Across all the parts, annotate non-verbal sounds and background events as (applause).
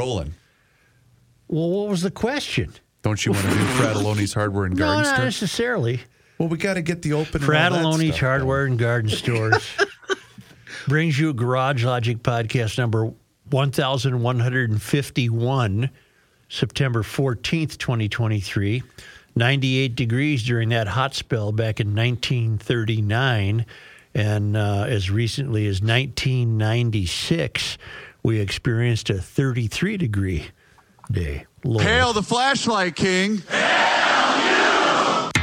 Rolling. Well, what was the question? Don't you want to do (laughs) Fratallone's Hardware and Garden No, not Store? necessarily. Well, we got to get the open. Fratallone's stuff Hardware and Garden Stores (laughs) brings you Garage Logic podcast number 1151, September 14th, 2023. 98 degrees during that hot spell back in 1939. And uh, as recently as 1996, we experienced a 33 degree day. Low. Hail the flashlight king.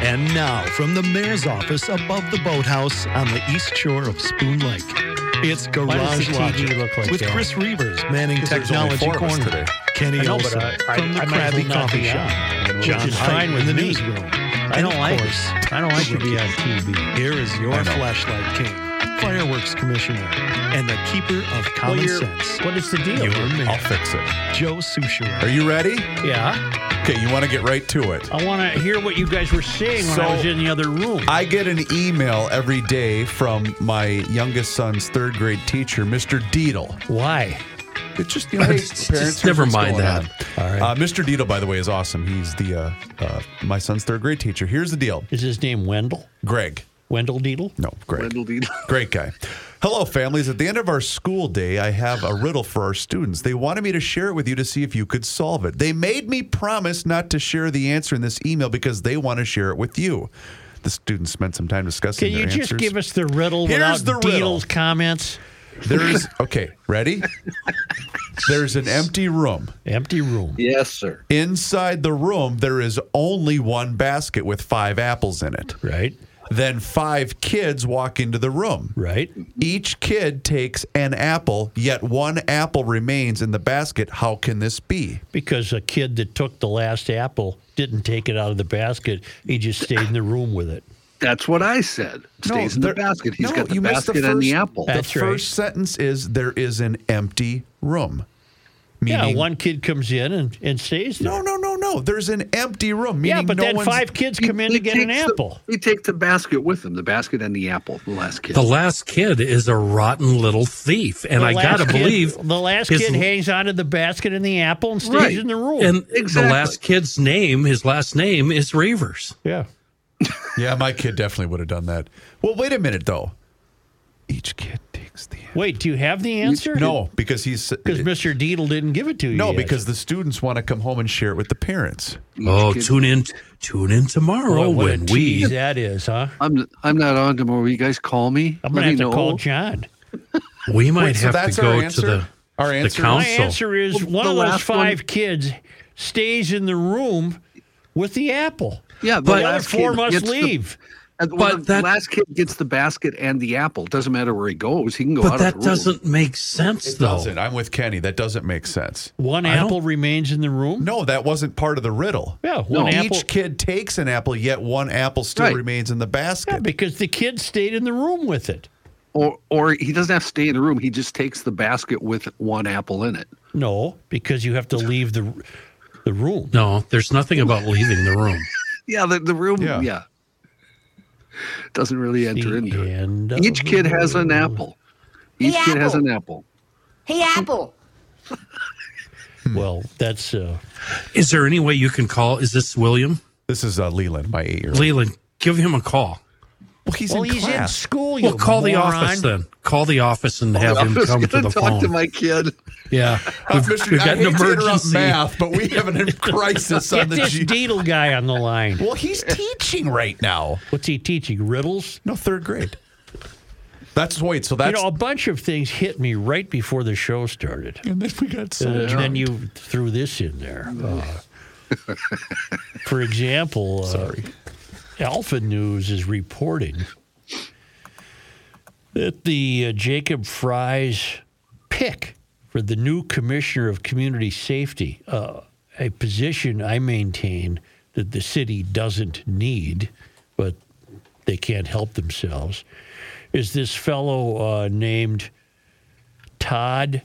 And now, from the mayor's office above the boathouse on the east shore of Spoon Lake, it's Garage TV Logic like with that? Chris Reavers manning Technology four of us Corner, today. Kenny I know, but Olson I- I- from the I Krabby Coffee Shop, on, John which Heidt in the me. newsroom. I don't like course, it. I don't like to be on TV. Here is your flashlight king, fireworks commissioner, and the keeper of common you're- sense. what is the deal? Your I'll fix it. Joe Soucheray. Are you ready? Yeah. Okay, you want to get right to it. I want to hear what you guys were saying when I was in the other room. I get an email every day from my youngest son's third grade teacher, Mr. Deedle. Why? It's just, you know, hey, (laughs) Just parents, here's never mind that. on. All right. Uh, Mr. Deedle, by the way, is awesome. He's the uh, uh, my son's third grade teacher. Here's the deal, Is his name Wendell? Greg. Wendell Deedle? No, great. Wendell Deedle. (laughs) Great guy. Hello, families. At the end of our school day, I have a riddle for our students. They wanted me to share it with you to see if you could solve it. They made me promise not to share the answer in this email because they want to share it with you. The students spent some time discussing Can you just answers. give us the riddle Here's without the riddle. Deedle's comments? There's okay, ready? (laughs) There's an empty room. Empty room. Yes, sir. Inside the room, there is only one basket with five apples in it. Right? Then five kids walk into the room. Right? Each kid takes an apple, yet one apple remains in the basket. How can this be? Because a kid that took the last apple didn't take it out of the basket. He just stayed in the room with it. That's what I said. Stays in the basket. He's no, got the you missed basket and the apple. That's the right. first sentence is there is an empty room. Yeah, Meaning, one kid comes in and, and stays there. No, no, no, no. There's an empty room. yeah, but no then five kids come in to get an apple. The, he takes the basket with him. The basket and the apple. The last kid. The last kid is a rotten little thief, and The I gotta kid- believe the last his- kid hangs onto the basket and the apple and stays Right. in the room. And Exactly. the last kid's name, his last name is Reavers. yeah. (laughs) Yeah, my kid definitely would have done that. Well, wait a minute though. Each kid takes the Wait, do you have the answer? no because he's Because Mr. Deedle didn't give it to you. no yet. because the students want to come home and share it with the parents. Oh, tune in, tune in tomorrow Boy, what when we. that is, huh? I'm I'm not on tomorrow. Will You guys call me. I'm Let gonna have to know. call John. We might Wait, have that's to our go answer? to the Our the answer? My answer is Well, one of those last one- five kids stays in the room with the apple. Yeah, the But- The other last four must gets the- leave. And when But the that- last kid gets the basket and the apple. Doesn't matter where he goes. He can go But out that of the room. doesn't make sense, It though. doesn't. I'm with Kenny. That doesn't make sense. One I apple remains in the room. No, that wasn't part of the riddle. Yeah, one No, apple. Each kid takes an apple, yet one apple still Right. remains in the Yeah, basket. because the kid stayed in the room with it. Or or he doesn't have to stay in the room. He just takes the basket with one apple in it. No, because you have to leave the the room. No, there's nothing about leaving the room. (laughs) Yeah, the, the room. Yeah. Yeah. Doesn't really enter The into it. end of Each kid has an apple. Each Hey, kid has an apple. Hey, Apple. Well, that's uh, Is there any way you can call? Is this William This is uh, Leland, my eight-year-old. Leland? Give him a call. Well, he's well, in he's in class. school. You Well, call the office then. Call the office and have I him come to gonna the talk phone. to my kid. yeah, Uh, we've, Mr. we've I got hate an to emergency. math, but we have an (laughs) crisis on Get the this G. Deedle guy on the line. well, he's teaching right now. What's he teaching? Riddles? No, third grade. That's wait. So You that's know, a bunch of things hit me right before the show started. and then we got so Uh, and then you threw this in there. Uh, (laughs) for example, uh, Sorry. Alpha News is reporting that the uh, Jacob Fry's pick for the new commissioner of community safety, uh, a position I maintain that the city doesn't need, but they can't help themselves, is this fellow uh, named Todd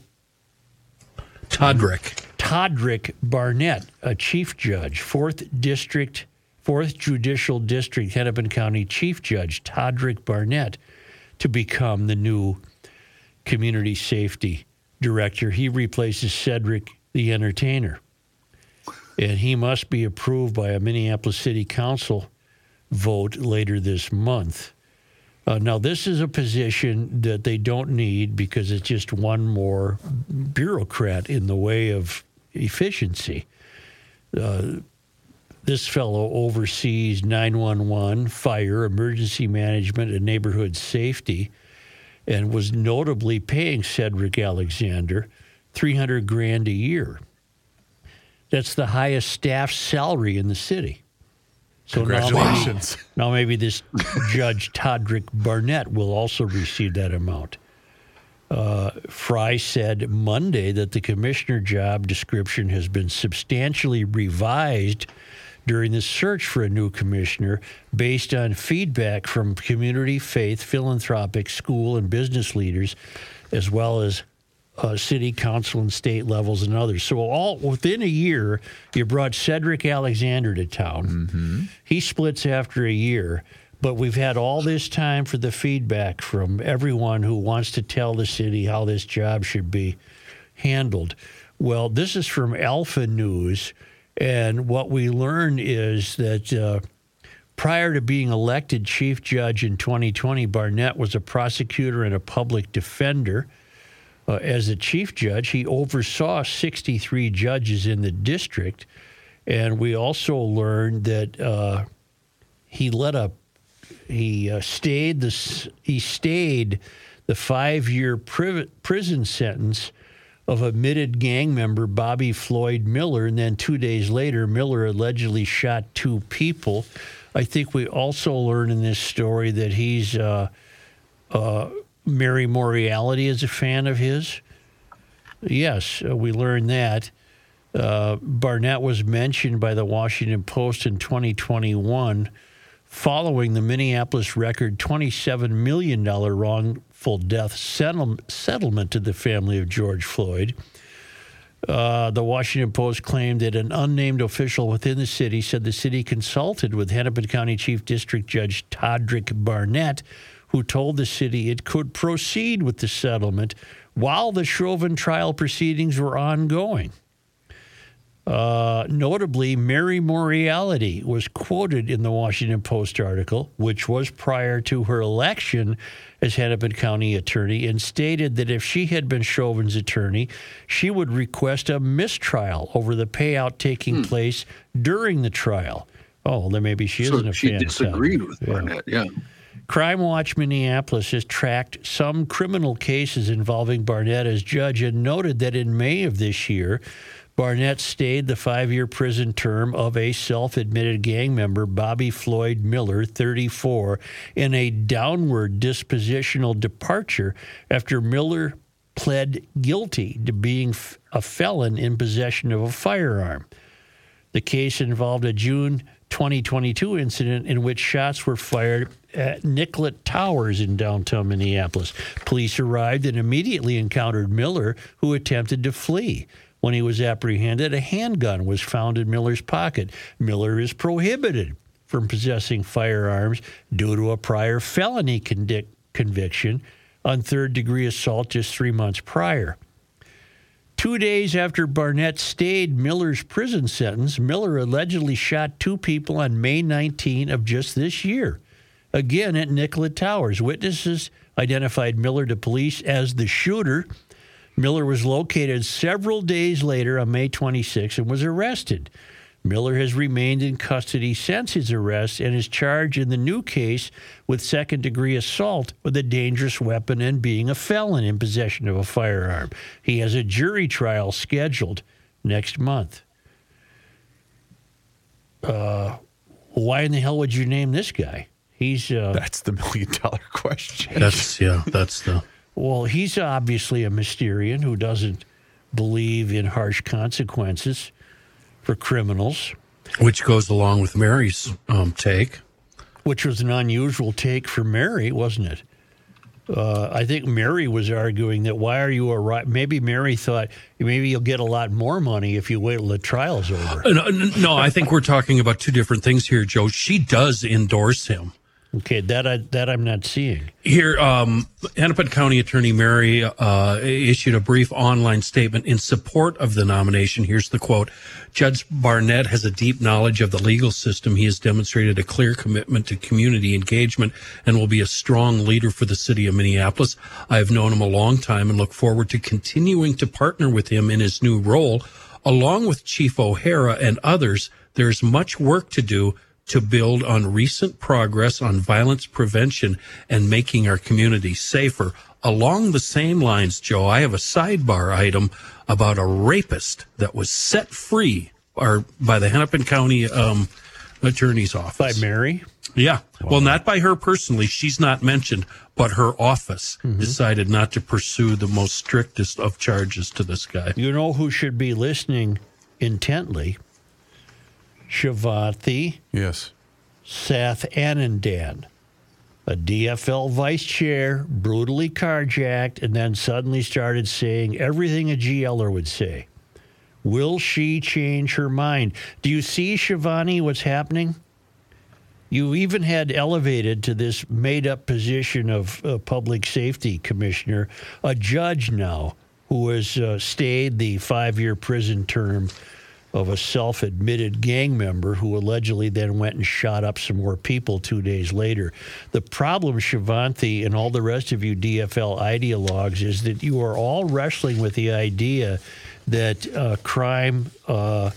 Toddrick. Toddrick Barnette, a chief judge, fourth district, fourth judicial district, Hennepin County chief judge Toddrick Barnette, to become the new community safety director. He replaces Cedric the entertainer. And he must be approved by a Minneapolis City Council vote later this month. Uh, now, this is a position that they don't need because it's just one more bureaucrat in the way of efficiency. Uh, this fellow oversees 911, fire, emergency management, and neighborhood safety, and was notably paying Cedric Alexander 300 grand a year. That's the highest staff salary in the city. So now maybe, Congratulations. now maybe this (laughs) Judge Toddrick Barnette will also receive that amount. Uh, Fry said Monday that the commissioner job description has been substantially revised during the search for a new commissioner based on feedback from community, faith, philanthropic, school, and business leaders, as well as uh, city council and state levels and others. So all within a year, you brought Cedric Alexander to town. He splits after a year, but we've had all this time for the feedback from everyone who wants to tell the city how this job should be handled. Well, this is from Alpha News, and what we learned is that. Uh, Prior to being elected chief judge in 2020, Barnette was a prosecutor and a public defender. Uh, as a chief judge, he oversaw 63 judges in the district, and we also learned that uh, he led a he uh, stayed this he stayed the five-year pri- prison sentence of admitted gang member Bobby Floyd Miller, and then two days later, Miller allegedly shot two people. I think we also learn in this story that he's uh, uh, Mary Moriarty is a fan of his. Yes, uh, we learned that. Uh, Barnette was mentioned by the Washington Post in 2021 following the Minneapolis record $27 million wrongful death settle- settlement to the family of George Floyd. Uh, the Washington Post claimed that an unnamed official within the city said the city consulted with Hennepin County Chief District Judge Toddrick Barnette, who told the city it could proceed with the settlement while the Chauvin trial proceedings were ongoing. Uh, notably, Mary Moriarty was quoted in the Washington Post article, which was prior to her election as Hennepin County attorney, and stated that if she had been Chauvin's attorney, she would request a mistrial over the payout taking place during the trial. Oh, then maybe she So isn't a she fan. of disagreed with Yeah. Barnette. Yeah. Crime Watch Minneapolis has tracked some criminal cases involving Barnette as judge and noted that in May of this year, Barnette stayed the five year prison term of a self admitted gang member, Bobby Floyd Miller, 34, in a downward dispositional departure after Miller pled guilty to being a felon in possession of a firearm. The case involved a June 2022 incident in which shots were fired at Nicollet Towers in downtown Minneapolis. Police arrived and immediately encountered Miller, who attempted to flee. When he was apprehended, a handgun was found in Miller's pocket. Miller is prohibited from possessing firearms due to a prior felony condic- conviction on third degree assault just three months prior. Two days after Barnette stayed Miller's prison sentence, Miller allegedly shot two people on May 19 of just this year, again at Nicollet Towers. Witnesses identified Miller to police as the shooter. Miller was located several days later on May 26 and was arrested. Miller has remained in custody since his arrest and is charged in the new case with second degree assault with a dangerous weapon and being a felon in possession of a firearm. He has a jury trial scheduled next month. Uh, why in the hell would you name this guy? He's uh, That's the million dollar question. That's yeah. That's the well, he's obviously a Mysterian who doesn't believe in harsh consequences for criminals, which goes along with Mary's um, take. which was an unusual take for Mary, wasn't it? Uh, I think Mary was arguing that why are you a right? Maybe Mary thought maybe you'll get a lot more money if you wait till the trial's over. Uh, No, no, I think we're talking about two different things here, Joe. She does endorse him. Okay, that I, that I'm not seeing. Here, um, Hennepin County Attorney Mary uh, issued a brief online statement in support of the nomination. Here's the quote Judge Barnette has a deep knowledge of the legal system. He has demonstrated a clear commitment to community engagement and will be a strong leader for the city of Minneapolis. I have known him a long time and look forward to continuing to partner with him in his new role. Along with Chief O'Hara and others, there's much work to do to build on recent progress on violence prevention and making our community safer. Along the same lines, Joe, I have a sidebar item about a rapist that was set free or by the Hennepin County um, Attorney's Office. By Mary? Yeah. Well, not by her personally. She's not mentioned, but her office decided not to pursue the most strictest of charges to this guy. You know who should be listening intently? Shivanthi Yes. Sathanandan, a DFL vice chair, brutally carjacked, and then suddenly started saying everything a GLer would say. Will she change her mind? Do you see, Shivani, what's happening? You even had elevated to this made up position of uh, public safety commissioner a judge now who has uh, stayed the five year prison term of a self admitted gang member who allegedly then went and shot up some more people two days later. The problem, Shivanthi, and all the rest of you DFL ideologues, is that you are all wrestling with the idea that uh, crime uh,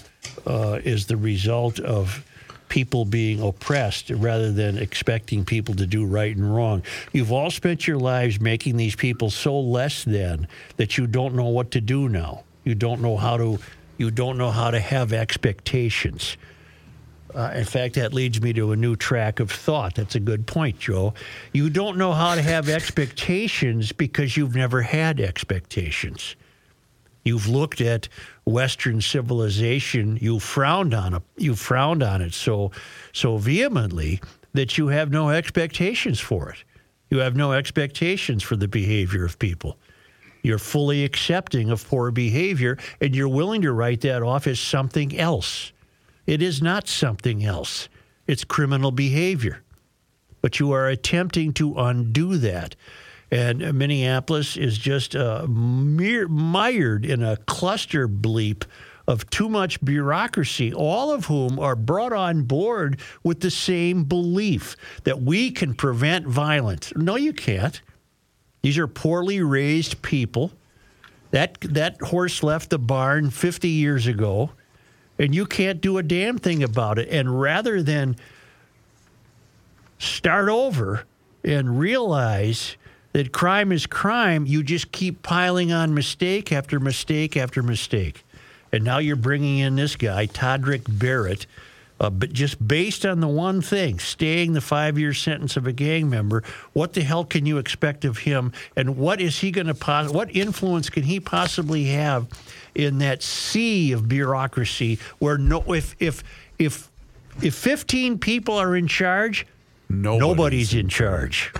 uh, is the result of people being oppressed rather than expecting people to do right and wrong. You've all spent your lives making these people so less than that you don't know what to do now. You don't know how to you don't know how to have expectations. Uh, in fact, that leads me to a new track of thought. That's a good point, Joe. You don't know how to have expectations because you've never had expectations. You've looked at Western civilization. You frowned on it. You frowned on it so so vehemently that you have no expectations for it. You have no expectations for the behavior of people. You're fully accepting of poor behavior, and you're willing to write that off as something else. It is not something else. It's criminal behavior. But you are attempting to undo that. And Minneapolis is just uh, mere, mired in a cluster bleep of too much bureaucracy, all of whom are brought on board with the same belief that we can prevent violence. No, you can't. These are poorly raised people. That that horse left the barn 50 years ago, and you can't do a damn thing about it. And rather than start over and realize that crime is crime, you just keep piling on mistake after mistake after mistake. And now you're bringing in this guy, Toddrick Barrett, uh, but just based on the one thing, staying the five year sentence of a gang member, what the hell can you expect of him? And what is he going to, pos- what influence can he possibly have in that sea of bureaucracy where no, if, if, if, if 15 people are in charge, Nobody's, nobody's in charge.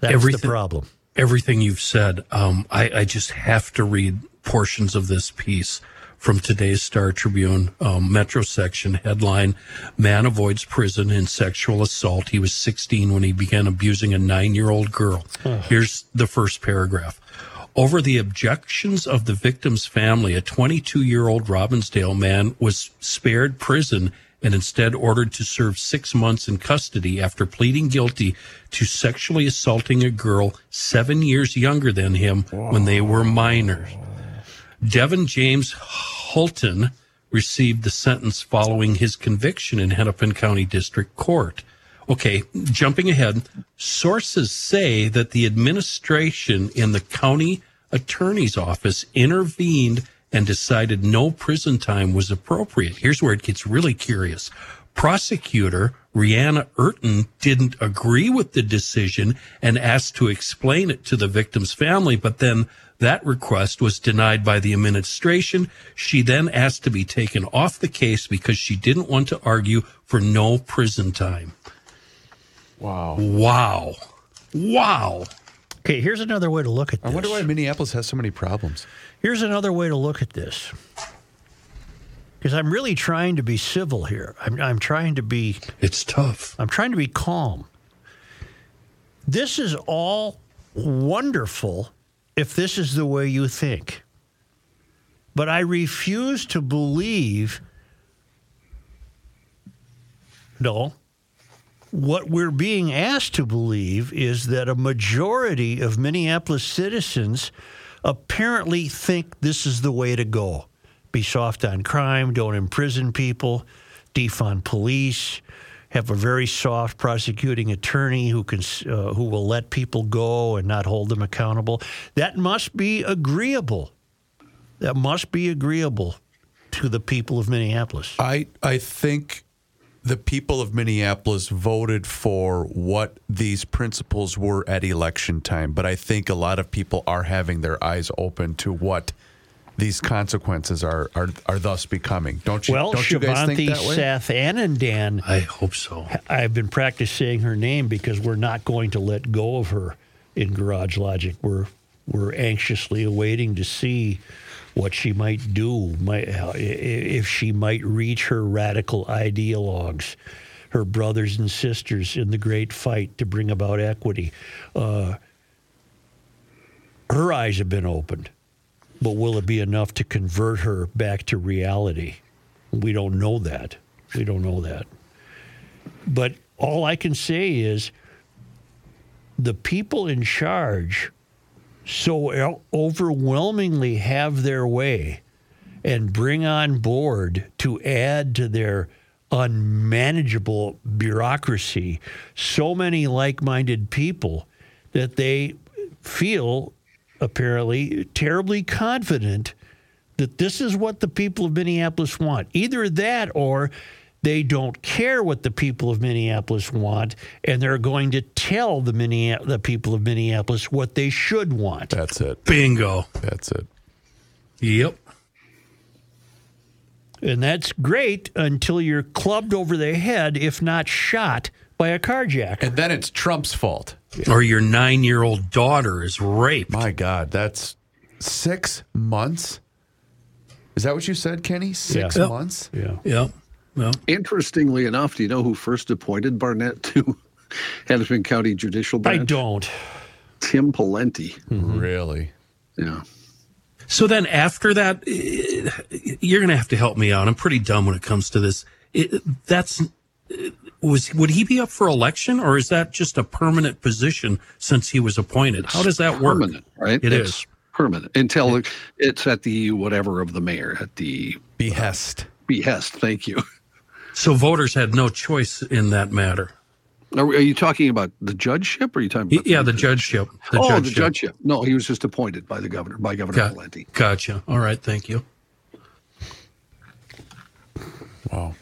That's the Everything- problem. everything you've said, um, I, I just have to read portions of this piece from today's Star Tribune um, Metro section headline: "Man avoids prison in sexual assault. He was 16 when he began abusing a nine-year-old girl." Here's the first paragraph. Over the objections of the victim's family, a 22 year old Robbinsdale man was spared prison and instead ordered to serve six months in custody after pleading guilty to sexually assaulting a girl seven years younger than him when they were minors. Devin James Hulton received the sentence following his conviction in Hennepin County District Court. Okay, jumping ahead, sources say that the administration in the county attorney's office intervened and decided no prison time was appropriate. Here's where it gets really curious. Prosecutor Rihanna Urton didn't agree with the decision and asked to explain it to the victim's family, but then that request was denied by the administration. She then asked to be taken off the case because she didn't want to argue for no prison time. Wow. Wow. Wow. Okay, here's another way to look at this. I wonder why Minneapolis has so many problems. Here's another way to look at this. because I'm really trying to be civil here. I'm, I'm trying to be It's tough. I'm trying to be calm. This is all wonderful if this is the way you think. But I refuse to believe. No. What we're being asked to believe is that a majority of Minneapolis citizens apparently think this is the way to go. Be soft on crime, don't imprison people, defund police, have a very soft prosecuting attorney who can uh, who will let people go and not hold them accountable. That must be agreeable. That must be agreeable to the people of Minneapolis. I I think the people of Minneapolis voted for what these principles were at election time, but I think a lot of people are having their eyes open to what these consequences are are, are thus becoming. Don't you? well, don't you guys think that way? Seth Anandan I hope so. I've been practicing her name because we're not going to let go of her in Garage Logic. We're we're anxiously awaiting to see what she might do, might, if she might reach her radical ideologues, her brothers and sisters in the great fight to bring about equity. Uh, her eyes have been opened, but will it be enough to convert her back to reality? We don't know that. We don't know that. But all I can say is the people in charge so overwhelmingly have their way and bring on board to add to their unmanageable bureaucracy so many like minded people that they feel apparently terribly confident that this is what the people of Minneapolis want. Either that or they don't care what the people of Minneapolis want, and they're going to tell the, Minneap- the people of Minneapolis what they should want. That's it. Bingo. That's it. Yep. And that's great until you're clubbed over the head, if not shot, by a carjacker. And then it's Trump's fault. Or your nine year old daughter is raped. My God, that's six months. Is that what you said, Kenny? Six Yeah. months. Yeah. Yep. Well, Interestingly enough, do you know who first appointed Barnette (laughs) to Hennepin County Judicial I don't. Tim Pawlenty. Really? Yeah. so then after that, eh, you're going to have to help me out. I'm pretty dumb when it comes to this. It, that's eh, was would he be up for election or is that just a permanent position since he was appointed? How does that work? Permanent, right? It it's is. permanent until it's at the whatever of the mayor, at the Behest. behest. Thank you. So voters had no choice in that matter. Are, are you talking about the judgeship or are you talking about Yeah, the judgeship. The oh, the judgeship. judgeship. No, he was just appointed by the governor, by Governor Got- Pawlenty. Gotcha. All right. Thank you. Wow.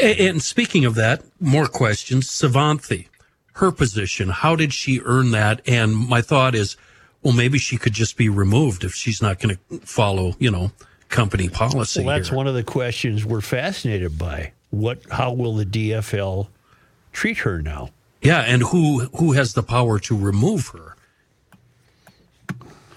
And speaking of that, more questions. Savanthi, her position, how did she earn that? And my thought is, well, maybe she could just be removed if she's not going to follow, you know, company policy. Well, that's here. one of the questions we're fascinated by. What? How will the DFL treat her now? Yeah, and who who has the power to remove her?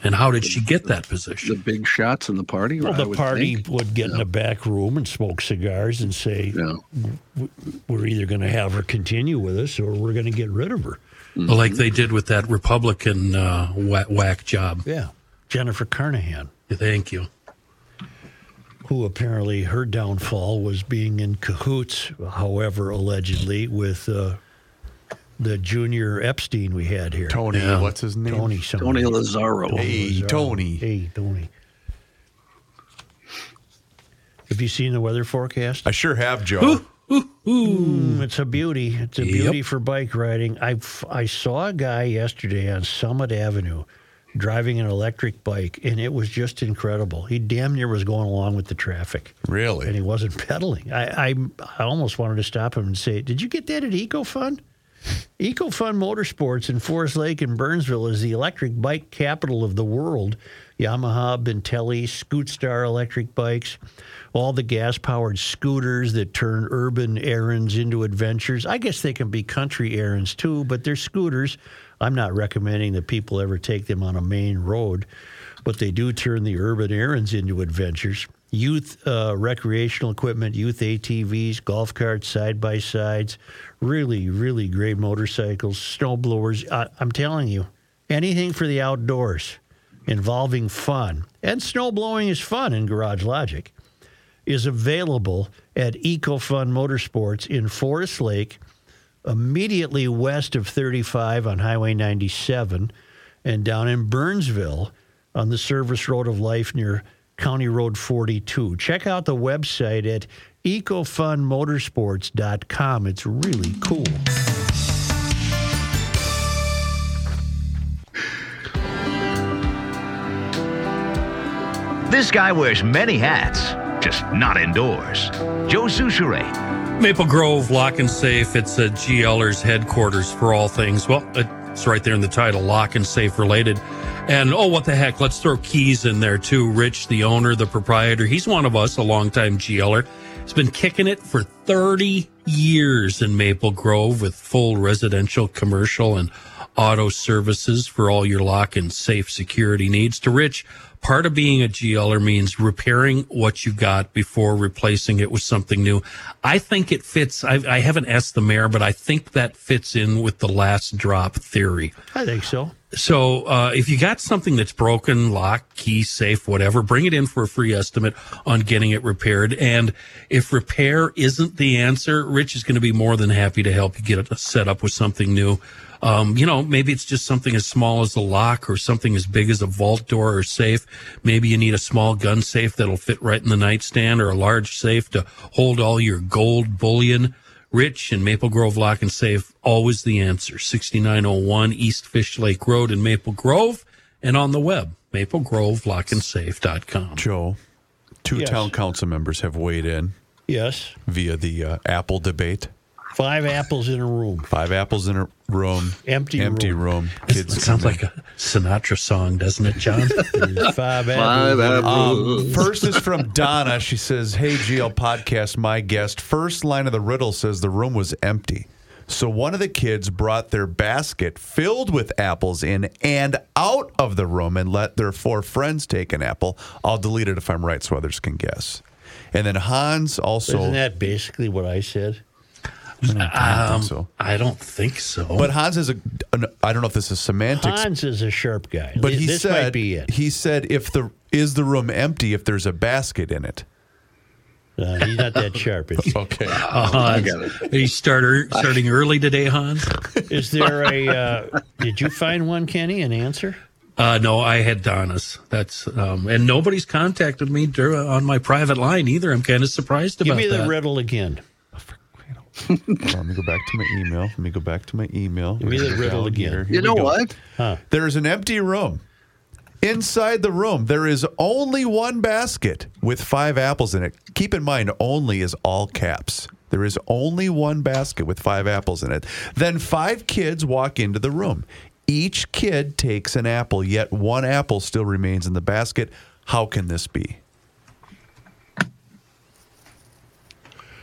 And how did she get that position? The big shots in the party. Well, the would party think. would get in a back room and smoke cigars and say, Yeah. "We're either going to have her continue with us, or we're going to get rid of her." Like they did with that Republican uh, whack, whack job. Yeah, Jennifer Carnahan. Thank you. who apparently her downfall was being in cahoots, however, allegedly, with uh, the junior Epstein we had here. Tony, Yeah. what's his name? Tony something. Tony Lazzaro. Hey, Lazzaro. Tony. Hey, Tony. Have you seen the weather forecast? I sure have, Joe. Mm, it's a beauty. It's a Yep. beauty for bike riding. I I saw a guy yesterday on Summit Avenue driving an electric bike, and it was just incredible. He damn near was going along with the traffic. Really? and he wasn't (laughs) pedaling. I, I I almost wanted to stop him and say, "Did you get that at EcoFun?" EcoFun Motorsports in Forest Lake and Burnsville is the electric bike capital of the world. Yamaha, Bintelli, Scootstar electric bikes, all the gas-powered scooters that turn urban errands into adventures. I guess they can be country errands too, but they're scooters. I'm not recommending that people ever take them on a main road, but they do turn the urban errands into adventures. Youth uh, recreational equipment, youth ATVs, golf carts, side by sides, really, really great motorcycles, snow blowers. I, I'm telling you, anything for the outdoors involving fun. And snow blowing is fun in Garage Logic is available at EcoFun Motorsports in Forest Lake, immediately west of 35 on Highway 97, and down in Burnsville on the Service Road of Life near County Road 42. Check out the website at ecofunmotorsports.com. It's really cool. This guy wears many hats, just not indoors. Joe Soucheray. Maple Grove Lock and Safe. It's a GLer's headquarters for all things. Well, it's right there in the title, Lock and Safe related. And oh, what the heck? Let's throw Keys in there too. Rich, the owner, the proprietor. He's one of us, a longtime GLer. He's been kicking it for 30 years in Maple Grove with full residential, commercial, and auto services for all your lock and safe security needs. To Rich, part of being a GLer means repairing what you got before replacing it with something new. I think it fits. I, I haven't asked the mayor, but I think that fits in with the last drop theory. I think so. So uh, if you got something that's broken, lock, key, safe, whatever, bring it in for a free estimate on getting it repaired. And if repair isn't the answer, Rich is going to be more than happy to help you get it set up with something new. Um, you know, maybe it's just something as small as a lock or something as big as a vault door or safe. Maybe you need a small gun safe that'll fit right in the nightstand or a large safe to hold all your gold bullion. Rich and Maple Grove Lock and Safe, always the answer. 6901 East Fish Lake Road in Maple Grove and on the web, maplegrovelockandsafe.com. Joe, two Yes. town council members have weighed in Yes. via the uh, Apple debate. Five apples in a room. Five apples in a room, Empty room. empty room. room. It sounds like a Sinatra song, doesn't it, John? (laughs) Five Five apples. apples. Um, first is from Donna. She says, Hey, GL Podcast, my guest. First line of the riddle says the room was empty. So one of the kids brought their basket filled with apples in and out of the room and let their four friends take an apple. I'll delete it if I'm right so others can guess. And then Hans also. Isn't that basically what I said? I don't think so. I don't think so. But Hans is a. An, I don't know if this is semantics, Hans is a sharp guy. but he this said might be it. he said if the is the room empty if there's a basket in it. Uh, he's not that sharp. Is, (laughs) Okay. Hans, got. Are you starter, starting early today, Hans? is there a? Uh, did you find one, Kenny? An answer? Uh, no, I had Donna's. That's um, and nobody's contacted me dur- on my private line either. I'm kind of surprised about that. Give me the that. riddle again. Hold on, let me go back to my email. Let me go back to my email. Give me the riddle again. here. Here You know go. what? There's an empty room. Inside the room, there is only one basket with five apples in it. Keep in mind, only is all caps. There is only one basket with five apples in it. Then five kids walk into the room. Each kid takes an apple, yet one apple still remains in the basket. How can this be?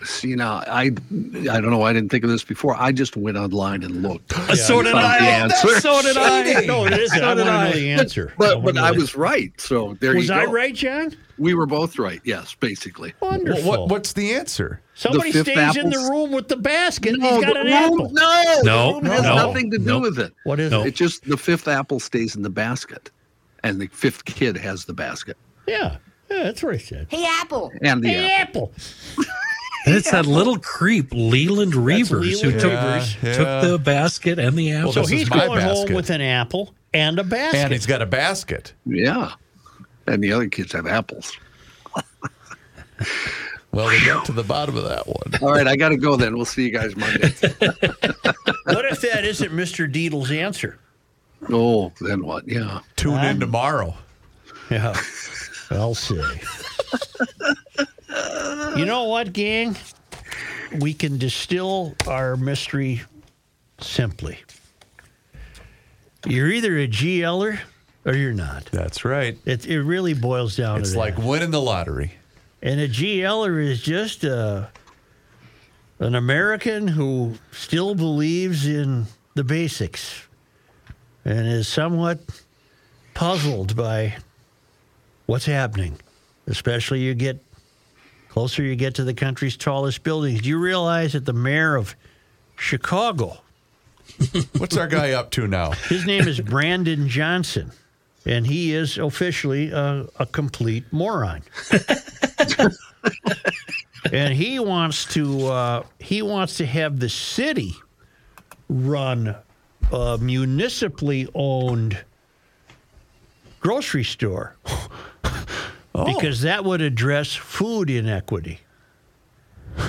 See now, I I don't know. why I didn't think of this before. I just went online and looked. Uh, so did I. So did I. No, it isn't. So I want did to know I. the answer. But wanna but I was right. So there Was you go. Was I right, John? We were both right. Yes, basically. Wonderful. What, what's the answer? Somebody fifth stays in the room with the basket. and No, he's got the an room- apple. No, No, the room has no, nothing to do no. with it. What is No. it? It's just the fifth apple stays in the basket, and the fifth kid has the basket Yeah. Yeah, that's what I said. Hey, Apple. and the Hey, apple. apple. (laughs) (laughs) And it's that little creep, Leland Reavers, who took, Reavers. Yeah, took the basket and the apple. So he's my going home with an apple and a basket. And he's got a basket. Yeah, and the other kids have apples. (laughs) Well, we got to the bottom of that one. All right, I got to go then. We'll see you guys Monday. (laughs) what if that isn't Mr. Deedle's answer? oh, then what? Yeah. Tune in tomorrow. Yeah. I'll say. You know what, gang? We can distill our mystery simply. You're either a GLer or you're not. That's right. It, it really boils down It's to It's like that. winning the lottery. And a GLer is just a, an American who still believes in the basics and is somewhat puzzled by what's happening especially you get closer you get to the country's tallest buildings. Do you realize that the mayor of Chicago, (laughs) What's our guy up to now? his name is Brandon Johnson, and he is officially a, a complete moron. (laughs) and he wants to uh, he wants to have the city run a municipally owned grocery store (laughs) because that would address food inequity. (laughs)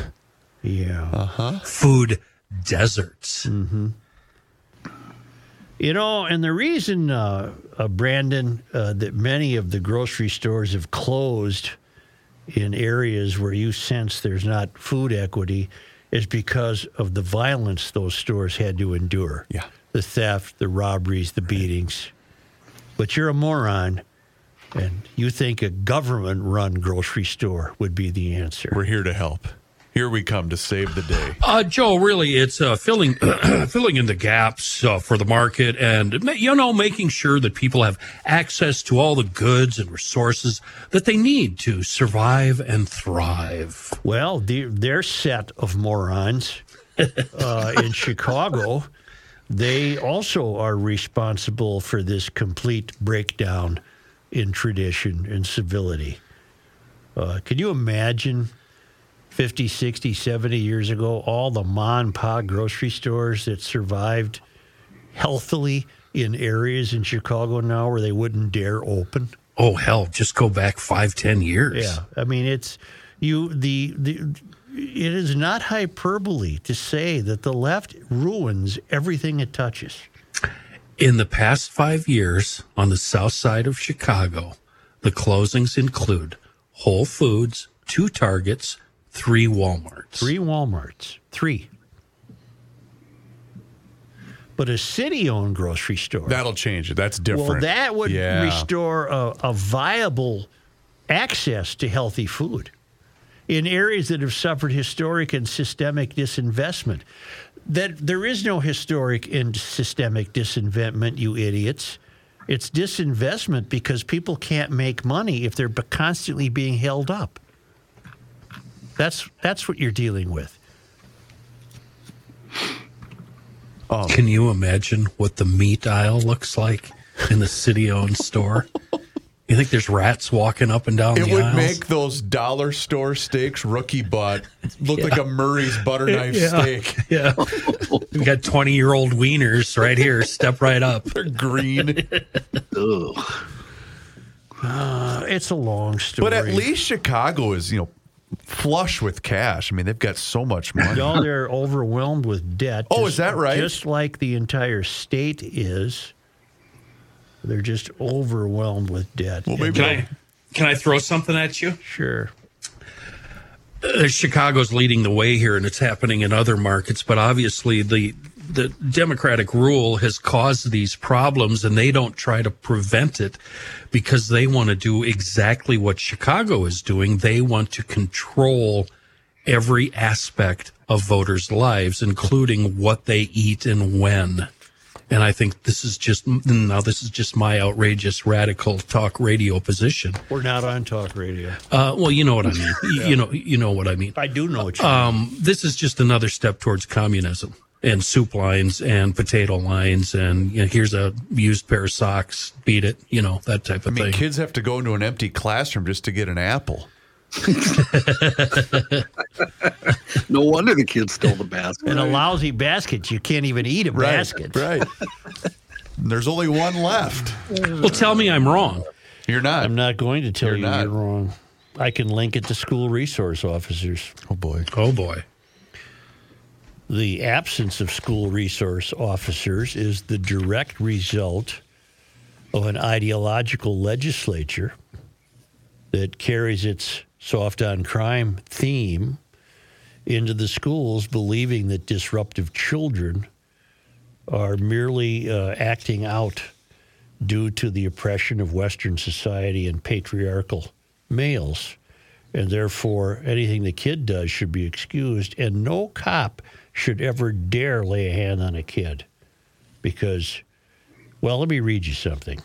Yeah. Uh huh. Food deserts. Mm-hmm. You know, and the reason, uh, uh, Brandon, uh, that many of the grocery stores have closed in areas where you sense there's not food equity is because of the violence those stores had to endure. Yeah. The theft, the robberies, the beatings. But you're a moron, and you think a government run grocery store would be the answer. We're here to help. Here we come to save the day. Uh, Joe, really, it's uh, filling (clears throat) filling in the gaps uh, for the market, and you know, making sure that people have access to all the goods and resources that they need to survive and thrive. Well, the, their set of morons (laughs) uh, in Chicago, they also are responsible for this complete breakdown in tradition and civility. Uh, can you imagine 50, 60, 70 years ago, all the ma and pa grocery stores that survived healthily in areas in Chicago now where they wouldn't dare open? Oh hell, just go back five, ten years. Yeah, I mean it's you the the it is not hyperbole to say that the left ruins everything it touches. In the past five years on the south side of Chicago, the closings include Whole Foods, two Targets, three Walmarts. Three Walmarts, three. But a city-owned grocery store. That'll change it. That's different. well, that would Yeah. restore a, a viable access to healthy food in areas that have suffered historic and systemic disinvestment. That there is no historic and systemic disinvestment, you idiots. It's disinvestment because people can't make money if they're constantly being held up. That's that's what you're dealing with. Can you imagine what the meat aisle looks like in the city-owned store? (laughs) You think there's rats walking up and down It the would aisles? make those dollar store steaks rookie butt look like a Murray's butter knife Yeah. steak. (laughs) Yeah. we got 20 year old wieners right here. Step right up. They're green. (laughs) Ugh. Uh, it's a long story. but at least Chicago is, you know, flush with cash. I mean, they've got so much money. No, they're overwhelmed with debt. Oh, just- is that right? Just like the entire state is. They're just overwhelmed with debt. Well, maybe Can I, can I throw something at you? Sure. Uh, Chicago's leading the way here, and it's happening in other markets. But obviously, the the Democratic rule has caused these problems, and they don't try to prevent it because they want to do exactly what Chicago is doing. They want to control every aspect of voters' lives, including what they eat and when. And I think this is just now. This is just my outrageous radical talk radio position. We're not on talk radio. Uh, well, you know what I mean. (laughs) You- You know, you know what I mean. I do know what you mean. Um, this is just another step towards communism and soup lines and potato lines and you know, here's a used pair of socks. Beat it. You know that type of I of mean, thing. kids have to go into an empty classroom just to get an apple. No wonder the kids stole the basket. In a lousy basket, you can't even eat a basket. Right. (laughs) There's only one left. well, tell me I'm wrong. You're not. I'm not going to tell You're you not. you're wrong. I can link it to school resource officers. Oh boy. Oh boy. The absence of school resource officers is the direct result of an ideological legislature that carries its soft on crime theme into the schools, believing that disruptive children are merely uh, acting out due to the oppression of Western society and patriarchal males. And therefore, anything the kid does should be excused, and no cop should ever dare lay a hand on a kid. Because, well, let me read you something.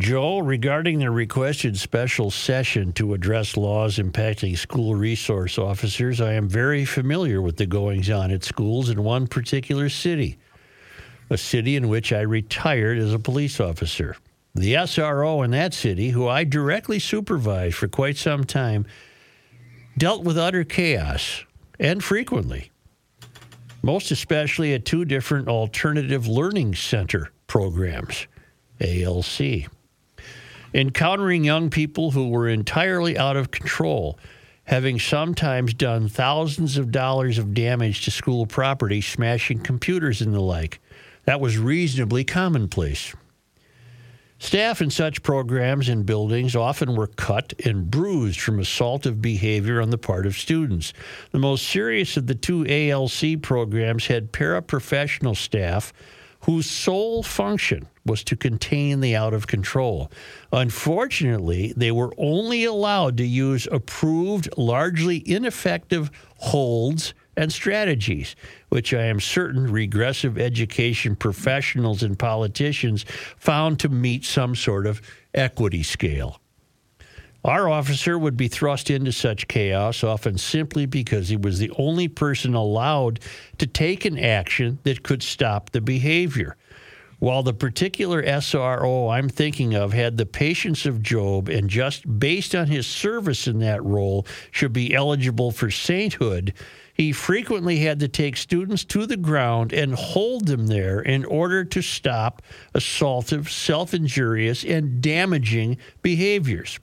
Joe, regarding the requested special session to address laws impacting school resource officers, I am very familiar with the goings on at schools in one particular city, a city in which I retired as a police officer. The SRO in that city, who I directly supervised for quite some time, dealt with utter chaos and frequently, most especially at two different alternative learning center programs, ALC. Encountering young people who were entirely out of control, having sometimes done thousands of dollars of damage to school property, smashing computers and the like. That was reasonably commonplace. Staff in such programs and buildings often were cut and bruised from assaultive behavior on the part of students. The most serious of the two ALC programs had paraprofessional staff whose sole function was to contain the out of control. Unfortunately, they were only allowed to use approved, largely ineffective holds and strategies, which I am certain regressive education professionals and politicians found to meet some sort of equity scale. Our officer would be thrust into such chaos often simply because he was the only person allowed to take an action that could stop the behavior. While the particular SRO I'm thinking of had the patience of Job and just based on his service in that role should be eligible for sainthood, he frequently had to take students to the ground and hold them there in order to stop assaultive, self injurious, and damaging behaviors.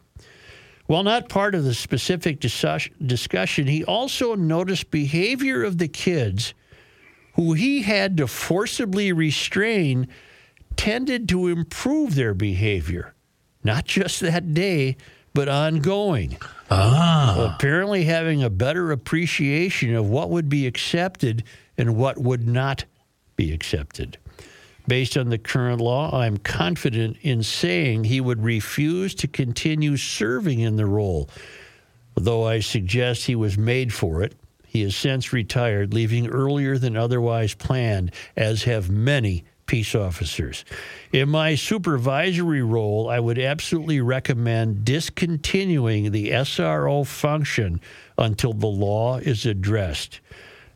While not part of the specific discussion, he also noticed behavior of the kids who he had to forcibly restrain tended to improve their behavior, not just that day, but ongoing. Ah. Apparently, having a better appreciation of what would be accepted and what would not be accepted. Based on the current law, I'm confident in saying he would refuse to continue serving in the role, though I suggest he was made for it. He has since retired, leaving earlier than otherwise planned, as have many peace officers. In my supervisory role, I would absolutely recommend discontinuing the SRO function until the law is addressed.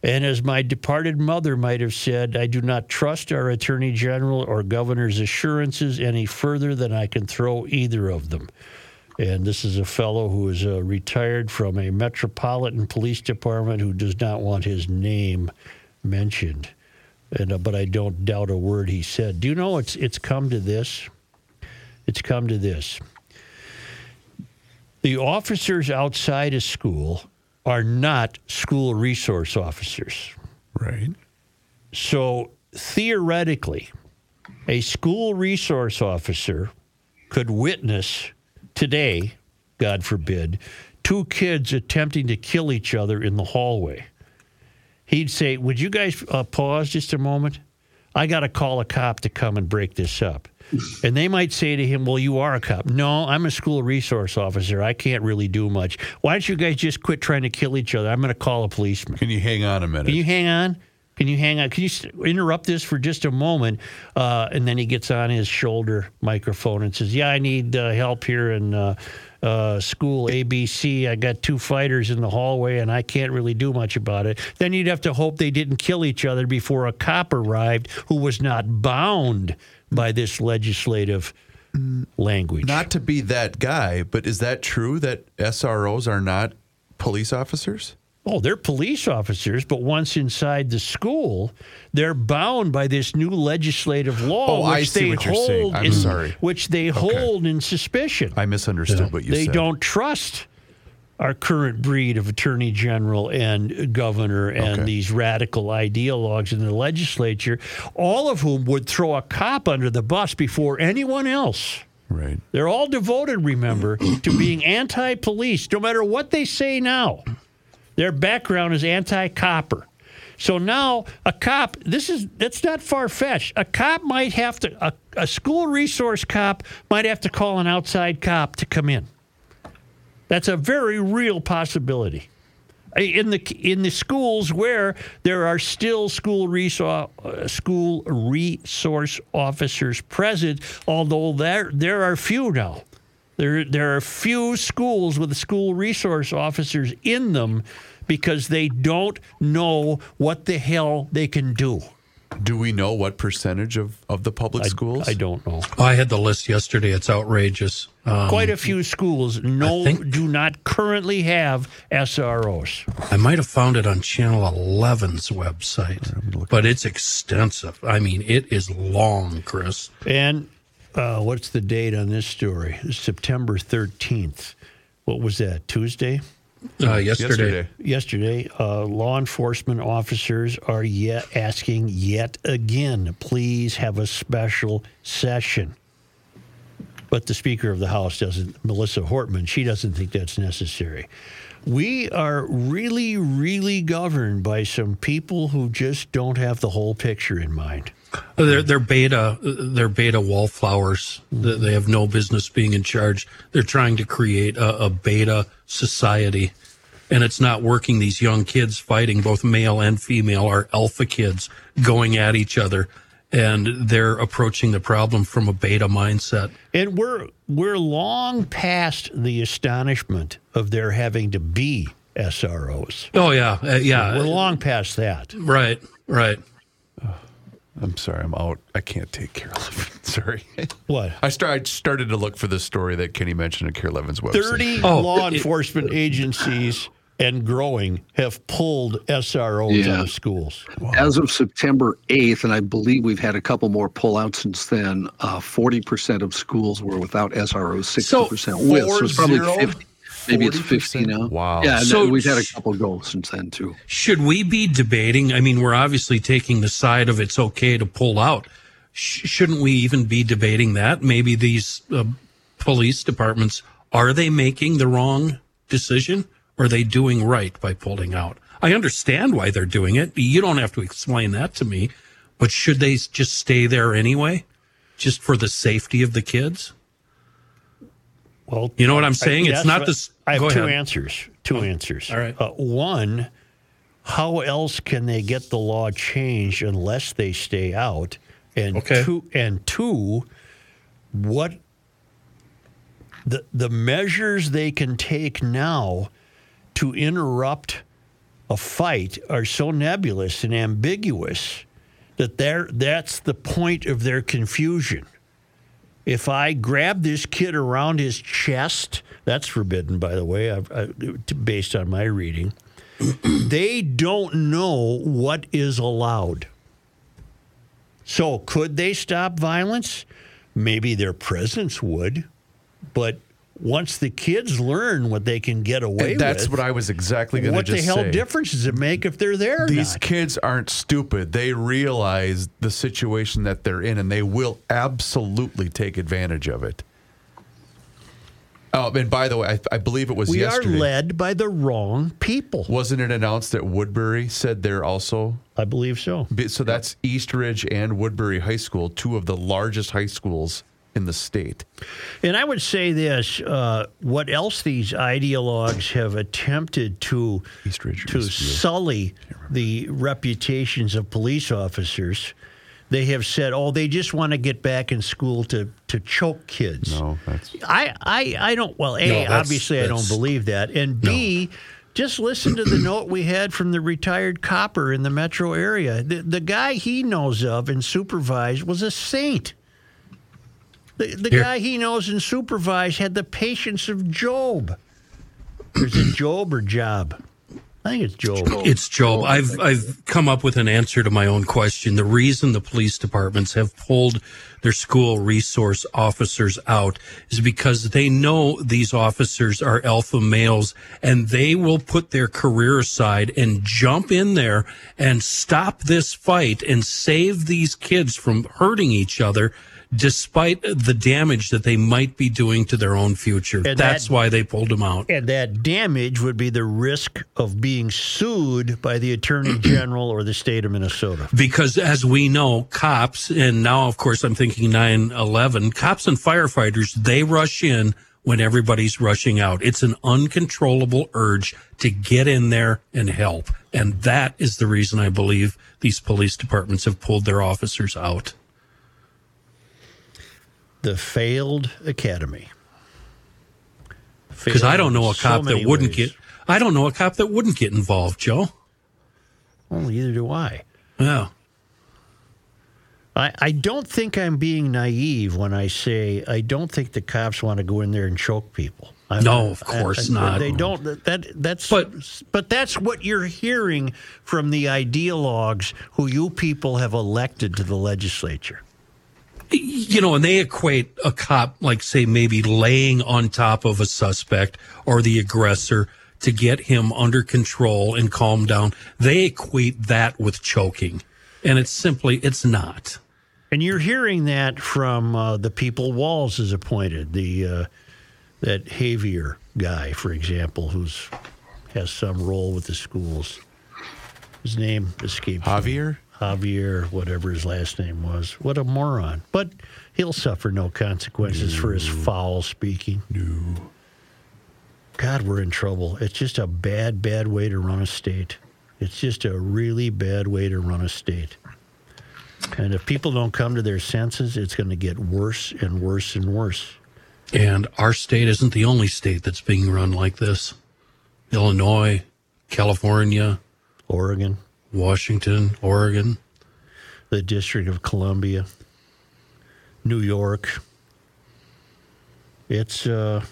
And as my departed mother might have said, I do not trust our Attorney General or Governor's assurances any further than I can throw either of them. And this is a fellow who is uh, retired from a metropolitan police department who does not want his name mentioned. And, uh, but I don't doubt a word he said. Do you know it's it's come to this? It's come to this. The officers outside of school are not school resource officers. Right. So theoretically, a school resource officer could witness today, God forbid, two kids attempting to kill each other in the hallway. He'd say, Would you guys uh, pause just a moment? I got to call a cop to come and break this up. (laughs) And they might say to him, Well, you are a cop. No, I'm a school resource officer. I can't really do much. Why don't you guys just quit trying to kill each other? I'm going to call a policeman. Can you hang on a minute? Can you hang on? Can you hang on? Can you interrupt this for just a moment? Uh, and then he gets on his shoulder microphone and says, Yeah, I need uh, help here in uh, school ABC. I got two fighters in the hallway and I can't really do much about it. Then you'd have to hope they didn't kill each other before a cop arrived who was not bound by this legislative language. Not to be that guy, but is that true that SROs are not police officers? Oh, they're police officers, but once inside the school, they're bound by this new legislative law, oh, which they hold. I'm in, sorry. which they Okay. hold in suspicion. I misunderstood what you they said. They don't trust our current breed of attorney general and governor and Okay. these radical ideologues in the legislature, all of whom would throw a cop under the bus before anyone else. Right. They're all devoted, remember, to being anti police, no matter what they say now. Their background is anti copper. So now a cop, this is that's not far fetched. A cop might have to a, a school resource cop might have to call an outside cop to come in. That's a very real possibility. in the in the schools where there are still school resource uh, school resource officers present, although there there are few now. There there are few schools with school resource officers in them because they don't know what the hell they can do. Do we know what percentage of, of the public I, schools? I don't know. I had the list yesterday. It's outrageous. Um, Quite a few schools no think- do not currently have SROs. I might have found it on Channel 11's website, but it's extensive. I mean, it is long, Chris. And uh, what's the date on this story? September 13th. What was that, Tuesday? Uh, yesterday. Yesterday. Yesterday, uh, law enforcement officers are yet asking yet again, please have a special session. But the Speaker of the House doesn't, Melissa Hortman, she doesn't think that's necessary. We are really, really governed by some people who just don't have the whole picture in mind. They're, they're beta. They're beta wallflowers. They they have no business being in charge. They're trying to create a, a beta society, and it's not working. These young kids fighting, both male and female, are alpha kids going at each other, and they're approaching the problem from a beta mindset. And we're we're long past the astonishment of there having to be SROs. Oh yeah, uh, We're long past that. Right, right. I'm sorry, I'm out. I can't take KARE 11. (laughs) sorry. What? I, start, I started to look for the story that Kenny mentioned at KARE 11's website. 30 Oh, law enforcement agencies and growing have pulled SROs Yeah. out of schools. As of September 8th, and I believe we've had a couple more pullouts since then, uh, 40% of schools were without SROs, 60% with. So it's probably 40? 50. Maybe it's 50 40%? now. Wow. Yeah, So- we've had a couple goals since then, too. Should we be debating? I mean, we're obviously taking the side of it's okay to pull out. Sh- shouldn't we even be debating that? Maybe these uh, police departments are they making the wrong decision? Or are they doing right by pulling out? I understand why they're doing it. You don't have to explain that to me. But should they just stay there anyway, just for the safety of the kids? Well, You know what I'm saying? It's not this. I have two ahead. answers. Two answers. all right. Uh, one, how else can they get the law changed unless they stay out? And Okay. two, and two, what the the measures they can take now to interrupt a fight are so nebulous and ambiguous that that's the point of their confusion. If I grab this kid around his chest, that's forbidden, by the way, I've, I, based on my reading. (clears throat) they don't know what is allowed. So, could they stop violence? Maybe their presence would, but once the kids learn what they can get away And that's with, what I was exactly going to say. what the hell say. difference does it make if they're there or These kids aren't stupid. They realize the situation that they're in, and they will absolutely take advantage of it. Oh, and by the way, I, I believe it was we yesterday. are led by the wrong people. Wasn't it announced that Woodbury said they're also? I believe so. So that's East Ridge and Woodbury High School, two of the largest high schools in the state. And I would say this: uh, what else these ideologues have attempted to to sully the reputations of police officers. They have said, "Oh, they just want to get back in school to to choke kids." No, that's I, I, I don't. Well, a No, that's- obviously I don't believe that, and b, just listen to the (clears throat) note we had from the retired copper in the metro area. The, the guy he knows of and supervised was a saint. The, the Here. guy he knows and supervised had the patience of Job. Or is it Job or Job? I think it's Job. It's Job. I've I've come up with an answer to my own question. The reason the police departments have pulled their school resource officers out is because they know these officers are alpha males and they will put their career aside and jump in there and stop this fight and save these kids from hurting each other despite the damage that they might be doing to their own future. And That's that- why they pulled them out. And that damage would be the risk of being sued by the Attorney (clears throat) General or the state of Minnesota. because as we know cops and now of course i'm thinking 9-11 cops and firefighters they rush in when everybody's rushing out. It's an uncontrollable urge to get in there and help. And that is the reason I believe these police departments have pulled their officers out. The failed academy. Because I don't know a in so cop that wouldn't ways. get, I don't know a cop that wouldn't get involved, Joe. Well, neither do I. Yeah. I, I don't think I'm being naive when I say I don't think the cops want to go in there and choke people. I, No, of course not. They don't. That that's But- but that's what you're hearing from the ideologues who you people have elected to the legislature. You know, and they equate a cop, like, say, maybe laying on top of a suspect or the aggressor to get him under control and calm down. They equate that with choking. And it's simply, it's not. And you're hearing that from uh, the people Walz has appointed, the uh, that Javier guy, for example, who's has some role with the schools. His name escapes me. Javier? Whatever his last name was. What a moron. But he'll suffer no consequences for his foul speaking. No. God, we're in trouble. It's just a bad, bad way to run a state. It's just a really bad way to run a state. And if people don't come to their senses, it's going to get worse and worse and worse. And our state isn't the only state that's being run like this. Illinois, California, Oregon, Washington, Oregon. the District of Columbia, New York. It's uh,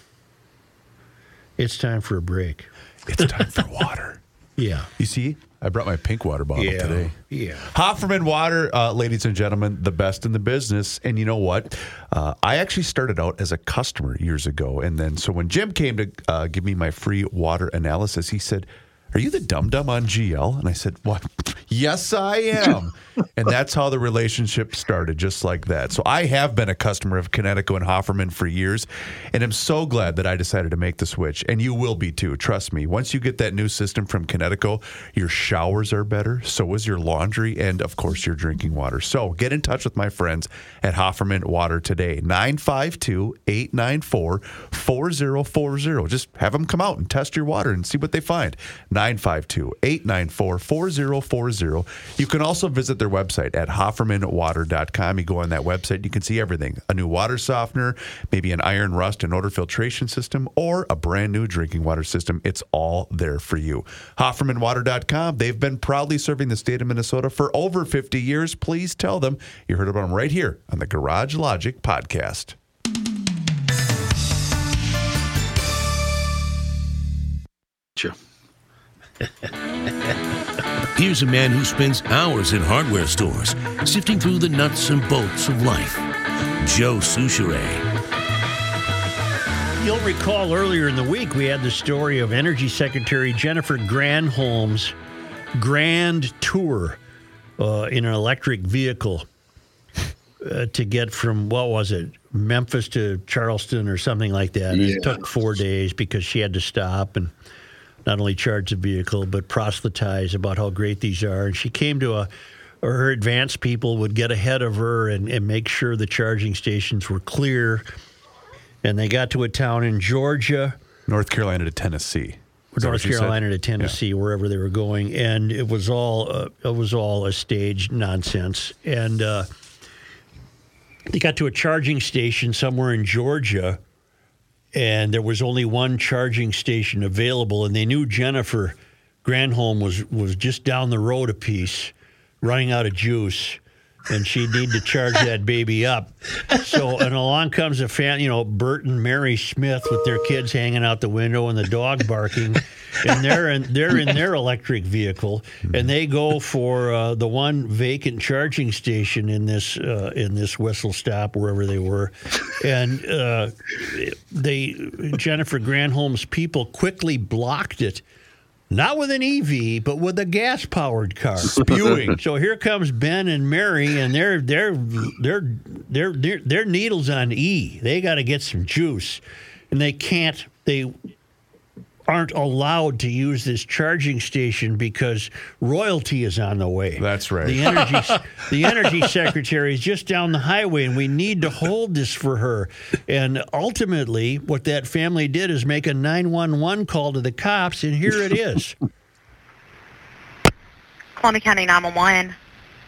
it's time for a break. It's time for water. (laughs) Yeah. You see, I brought my pink water bottle today. Yeah. Hofferman Water, uh, ladies and gentlemen, the best in the business. And you know what? Uh, I actually started out as a customer years ago. And then, so when Jim came to uh, give me my free water analysis, he said, Are you the dum dum on GL? And I said, What? Yes, I am. (laughs) and that's how the relationship started, just like that. So I have been a customer of Kinetico and Hofferman for years. And I'm so glad that I decided to make the switch. And you will be too. Trust me. Once you get that new system from Kinetico, your showers are better. So is your laundry. And of course, your drinking water. So get in touch with my friends at Hofferman Water today. 952 894 4040. Just have them come out and test your water and see what they find. 952 894 4040. You can also visit their website at hoffermanwater.com. You go on that website, you can see everything a new water softener, maybe an iron rust and odor filtration system, or a brand new drinking water system. It's all there for you. Hoffermanwater.com. They've been proudly serving the state of Minnesota for over 50 years. Please tell them you heard about them right here on the Garage Logic podcast. Gotcha. (laughs) Here's a man who spends hours in hardware stores, sifting through the nuts and bolts of life. Joe Soucheray. You'll recall earlier in the week we had the story of Energy Secretary Jennifer Granholm's grand tour uh, in an electric vehicle uh, to get from what was it, Memphis to Charleston or something like that. It took four days because she had to stop and not only charge the vehicle but proselytize about how great these are. And she came to a or her advanced people would get ahead of her and, and make sure the charging stations were clear. And they got to a town in Georgia, North Carolina to Tennessee. Is North? Carolina to Tennessee, wherever they were going, and it was all uh, it was all a staged nonsense. And uh, they got to a charging station somewhere in Georgia, and there was only one charging station available, and they knew Jennifer Granholm was was just down the road a piece, running out of juice. And she'd need to charge (laughs) that baby up. So, and along comes a fan, you know, Bert and Mary Smith with their kids hanging out the window and the dog barking, and they're in they're in (laughs) their electric vehicle, and they go for uh, the one vacant charging station in this uh, in this whistle stop wherever they were, and uh, they Jennifer Granholm's people quickly blocked it. Not with an EV, but with a gas powered car. Spewing. (laughs) So here comes Ben and Mary, and they're they're they're they're they're, they're needles on E. They got to get some juice, and they can't. They aren't allowed to use this charging station because royalty is on the way. That's right. The energy (laughs) the energy secretary is just down the highway and we need to hold this for her. And ultimately what that family did is make a 911 call to the cops and here it is. (laughs) Columbia County 911.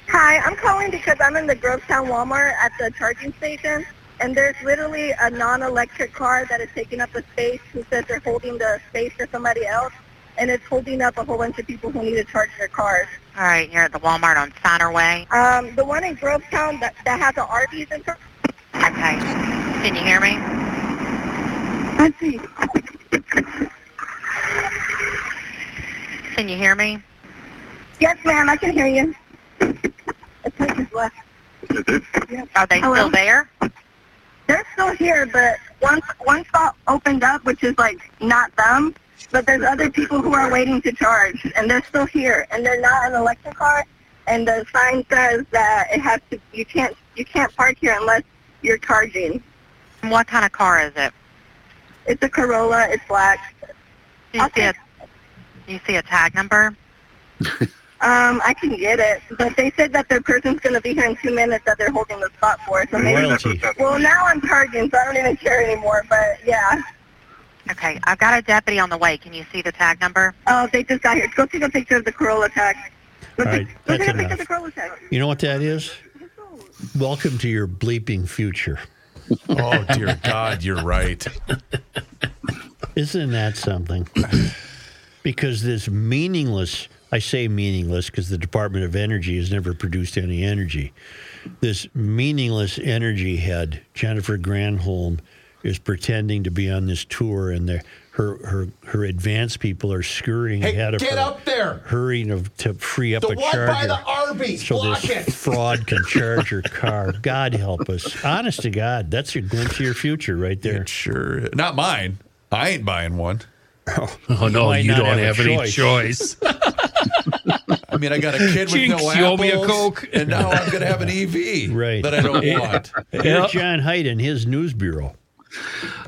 Hi, I'm calling because I'm in the Grovetown Walmart at the charging station, and there's literally a non-electric car that is taking up the space who says they're holding the space for somebody else, and it's holding up a whole bunch of people who need to charge their cars. All right, you're at the Walmart on Steiner Way. Um, the one in Grovetown that, that has the Arby's in front. Okay. Can you hear me? Let's see. Can you hear me? Yes, ma'am, I can hear you. The is left. Are they Hello? still there? They're still here, but one one spot opened up, which is like not them. But there's other people who are waiting to charge, and they're still here, and they're not an electric car. And the sign says that it has to. You can't. You can't park here unless you're charging. What kind of car is it? It's a Corolla. It's black. Do you see Okay. a, do you see a tag number? (laughs) Um, I can get it, but they said that their person's going to be here in two minutes that they're holding the spot for. So maybe. Royalty. Well, now I'm charging, so I don't even care anymore. But yeah. Okay, I've got a deputy on the way. Can you see the tag number? Oh, they just got here. Go take a picture of the Corolla tag. Go, All take, right, go that's take a picture enough. of the Corolla tag. You know what that is? Welcome to your bleeping future. Oh dear God, you're right. (laughs) Isn't that something? because this meaningless, I say meaningless because the Department of Energy has never produced any energy. This meaningless energy head, Jennifer Granholm, is pretending to be on this tour, and her her her advanced people are scurrying ahead of her, there. hurrying of, to free up a charger. Arby's. so this fraud (laughs) can charge your car. God help us. Honest to God, that's your glimpse of your future right there. It sure. Not mine. I ain't buying one. (laughs) Oh no, might you don't have have, a any choice. choice. (laughs) I mean, I got a kid with no Jinx, you owe me a Coke. and now I'm going to have an EV Right. that I don't (laughs) want. Here's John Heidt and his news bureau.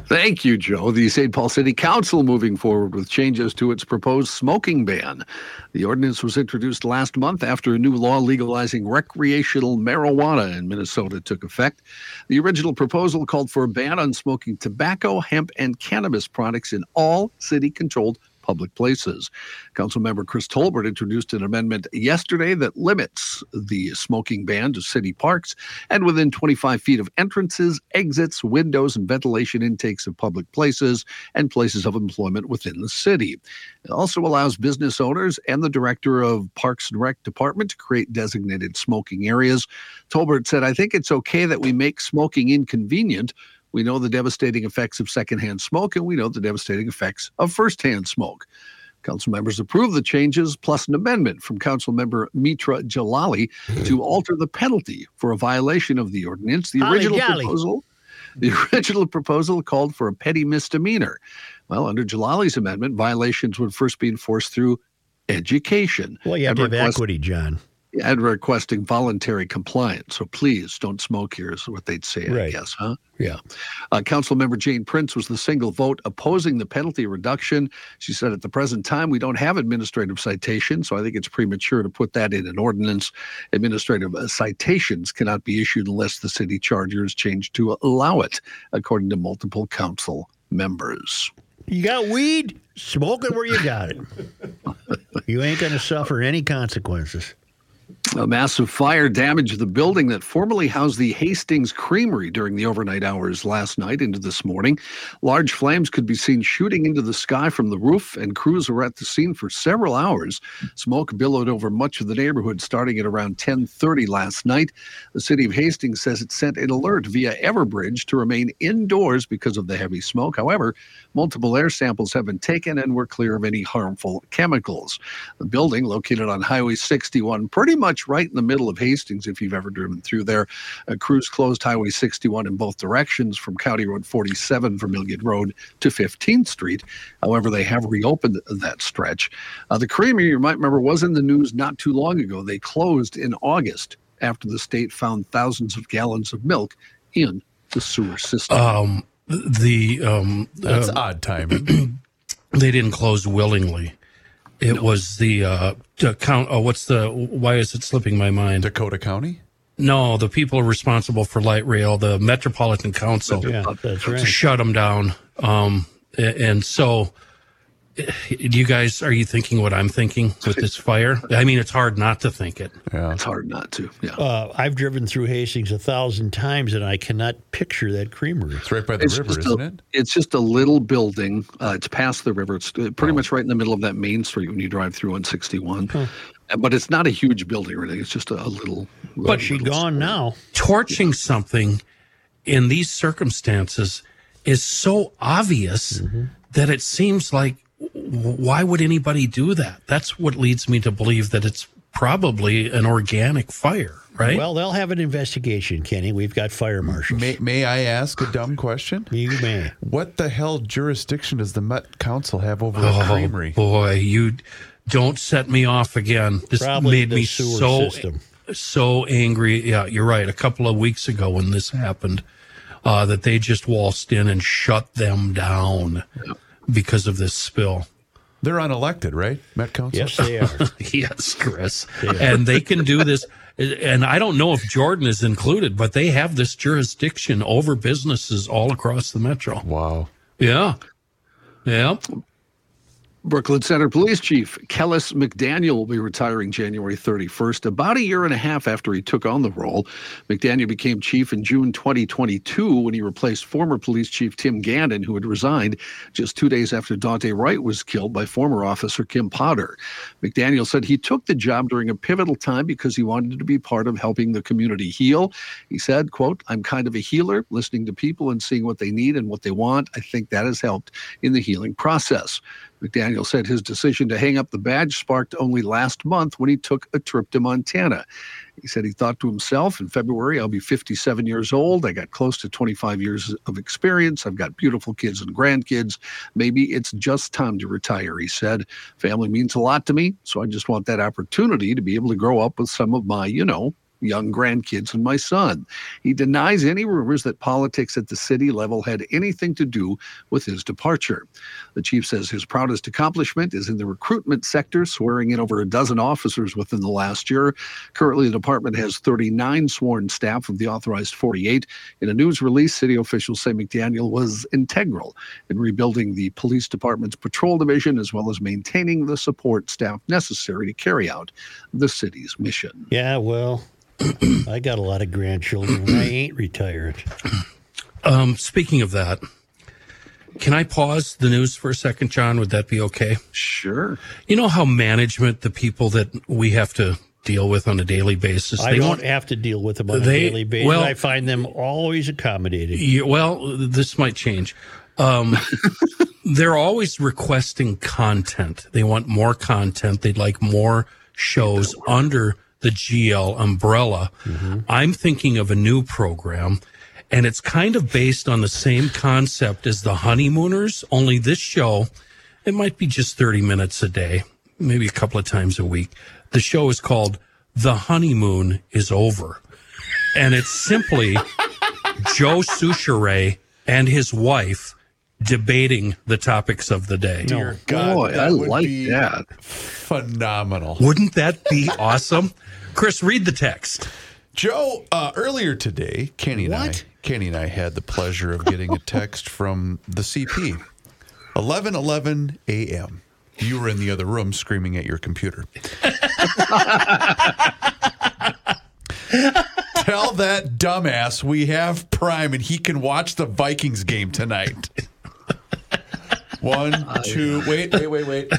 Thank you, Joe. The St. Paul City Council moving forward with changes to its proposed smoking ban. The ordinance was introduced last month after a new law legalizing recreational marijuana in Minnesota took effect. The original proposal called for a ban on smoking tobacco, hemp, and cannabis products in all city controlled public places. Councilmember Chris Tolbert introduced an amendment yesterday that limits the smoking ban to city parks and within 25 feet of entrances, exits, windows, and ventilation intakes of public places and places of employment within the city. It also allows business owners and the director of Parks and Rec Department to create designated smoking areas. Tolbert said, I think it's okay that we make smoking inconvenient. We know the devastating effects of secondhand smoke, and we know the devastating effects of firsthand smoke. Council members approved the changes, plus an amendment from Council member Mitra Jalali to (laughs) alter the penalty for a violation of the ordinance. The Holly original jolly. proposal, the (laughs) original proposal called for a petty misdemeanor. Well, under Jalali's amendment, violations would first be enforced through education. Well, you have and to have request- equity, John. And requesting voluntary compliance. So please don't smoke here, is what they'd say, I Right. guess, huh? Yeah. Uh, Councilmember Jane Prince was the single vote opposing the penalty reduction. She said, at the present time, we don't have administrative citations, so I think it's premature to put that in an ordinance. Administrative uh, citations cannot be issued unless the city charter is changed to allow it, according to multiple council members. You got weed? Smoke it where you got it. (laughs) you ain't going to suffer any consequences. A massive fire damaged the building that formerly housed the Hastings Creamery during the overnight hours last night into this morning. Large flames could be seen shooting into the sky from the roof, and crews were at the scene for several hours. Smoke billowed over much of the neighborhood starting at around 10:30 last night. The city of Hastings says it sent an alert via Everbridge to remain indoors because of the heavy smoke. However, multiple air samples have been taken and were clear of any harmful chemicals. The building, located on Highway 61, pretty much right in the middle of Hastings, if you've ever driven through there. Uh, crews closed Highway 61 in both directions from County Road 47, Vermilion Road to 15th Street. However, they have reopened that stretch. Uh, the creamery, you might remember, was in the news not too long ago. They closed in August after the state found thousands of gallons of milk in the sewer system. Um, the um, That's uh, odd timing. (clears throat) they didn't close willingly. It was the uh, the count. Oh, what's the? Why is it slipping my mind? Dakota County. No, the people responsible for light rail, the Metropolitan Council, Yeah, right. shut them down. Um, and so, eh, you guys, are you thinking what I'm thinking with this fire? I mean, it's hard not to think it. Yeah. It's hard not to. Yeah. Uh, I've driven through Hastings a thousand times, and I cannot picture that creamery. It's right by the It's river, isn't a, it? It's just a little building. Uh, it's past the river. It's uh, pretty much right in the middle of that main street when you drive through on 61. Uh, But it's not a huge building or anything. It's just a, a little. But she little gone now. torching something in these circumstances is so obvious that it seems like w- why would anybody do that? That's what leads me to believe that it's probably an organic fire, right? Well, they'll have an investigation, Kenny. We've got fire marshals. May, may I ask a dumb question? You may. What the hell jurisdiction does the Met Council have over oh a creamery? boy, you don't set me off again. This Probably made the me sewer so system. so angry. Yeah, you're right. A couple of weeks ago when this happened, uh, that they just waltzed in and shut them down because of this spill. They're unelected, right? Met Council. Yes, they are. (laughs) yes, Chris. (laughs) And they can do this. And I don't know if Jordan is included, but they have this jurisdiction over businesses all across the metro. Wow. Yeah. Yeah. Brooklyn Center Police Chief Kellace McDaniel will be retiring January 31st, about a year and a half after he took on the role. McDaniel became chief in June 2022 when he replaced former police chief Tim Gannon, who had resigned just two days after Daunte Wright was killed by former officer Kim Potter. McDaniel said he took the job during a pivotal time because he wanted to be part of helping the community heal. He said, quote, I'm kind of a healer, listening to people and seeing what they need and what they want. I think that has helped in the healing process. McDaniel said his decision to hang up the badge sparked only last month when he took a trip to Montana. He said he thought to himself, in February, I'll be 57 years old. I got close to 25 years of experience. I've got beautiful kids and grandkids. Maybe it's just time to retire, he said. Family means a lot to me, so I just want that opportunity to be able to grow up with some of my, you know, young grandkids and my son. He denies any rumors that politics at the city level had anything to do with his departure. The chief says his proudest accomplishment is in the recruitment sector, swearing in over a dozen officers within the last year. Currently, the department has 39 sworn staff of the authorized 48. In a news release, city officials say McDaniel was integral in rebuilding the police department's patrol division as well as maintaining the support staff necessary to carry out the city's mission. Yeah, well, I got a lot of grandchildren, and I ain't retired. Um, speaking of that, can I pause the news for a second, John? Would that be okay? Sure. You know how management, the people that we have to deal with on a daily basis, I they don't want have to deal with them on They- a daily basis. well- I find them always accommodating. Yeah, well, this might change. Um, (laughs) they're always requesting content. They want more content. They'd like more shows under the GL umbrella. I'm thinking of a new program, and it's kind of based on the same concept as the Honeymooners, only this show, it might be just 30 minutes a day, maybe a couple of times a week. The show is called The Honeymoon is Over. And it's simply (laughs) Joe Soucheray and his wife debating the topics of the day. Dear God, Boy, that I would like be that. phenomenal. Wouldn't that be awesome? Chris, read the text. Joe, uh, earlier today, Kenny and I, Kenny and I had the pleasure of getting a text from the CP. 11:11 a.m. You were in the other room screaming at your computer. Tell that dumbass we have Prime and he can watch the Vikings game tonight. One, (laughs) two, wait, wait, wait, wait.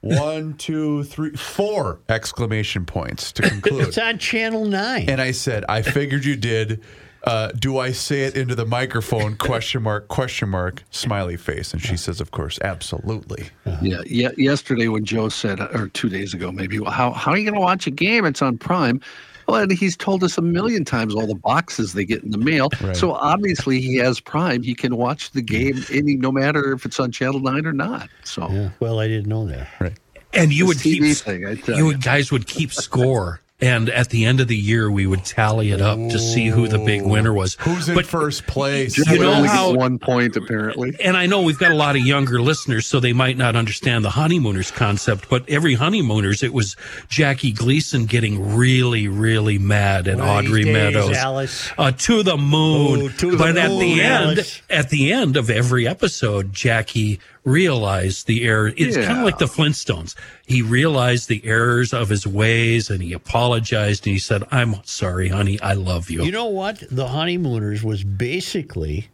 One, two, three, four exclamation points to conclude. It's on Channel 9. And I said, I figured you did. Uh, do I say it into the microphone? Question mark, question mark, smiley face. And she says, of course, absolutely. Yeah, yeah. Yesterday, when Joe said, or two days ago, maybe, well, how how are you going to watch a game? It's on Prime. Well, and he's told us a million times all the boxes they get in the mail. Right. So obviously, he has Prime. He can watch the game any, no matter if it's on Channel Nine or not. So Yeah, well, I didn't know that. Right. And you This would keep thing, you you. guys would keep score And at the end of the year, we would tally it up to see who the big winner was. Who's in But first place? Joe You know only how- one point apparently. and I know we've got a lot of younger listeners, so they might not understand the honeymooners concept, but every honeymooners, it was Jackie Gleason getting really, really mad at One Audrey days, Meadows. Alice. Uh, to the moon. Oh, to the but at moon, the end, Alice. at the end of every episode, Jackie realized the error. It's kind of like the Flintstones. He realized the errors of his ways and he apologized and he said, I'm sorry, honey. I love you. You know what? The Honeymooners was basically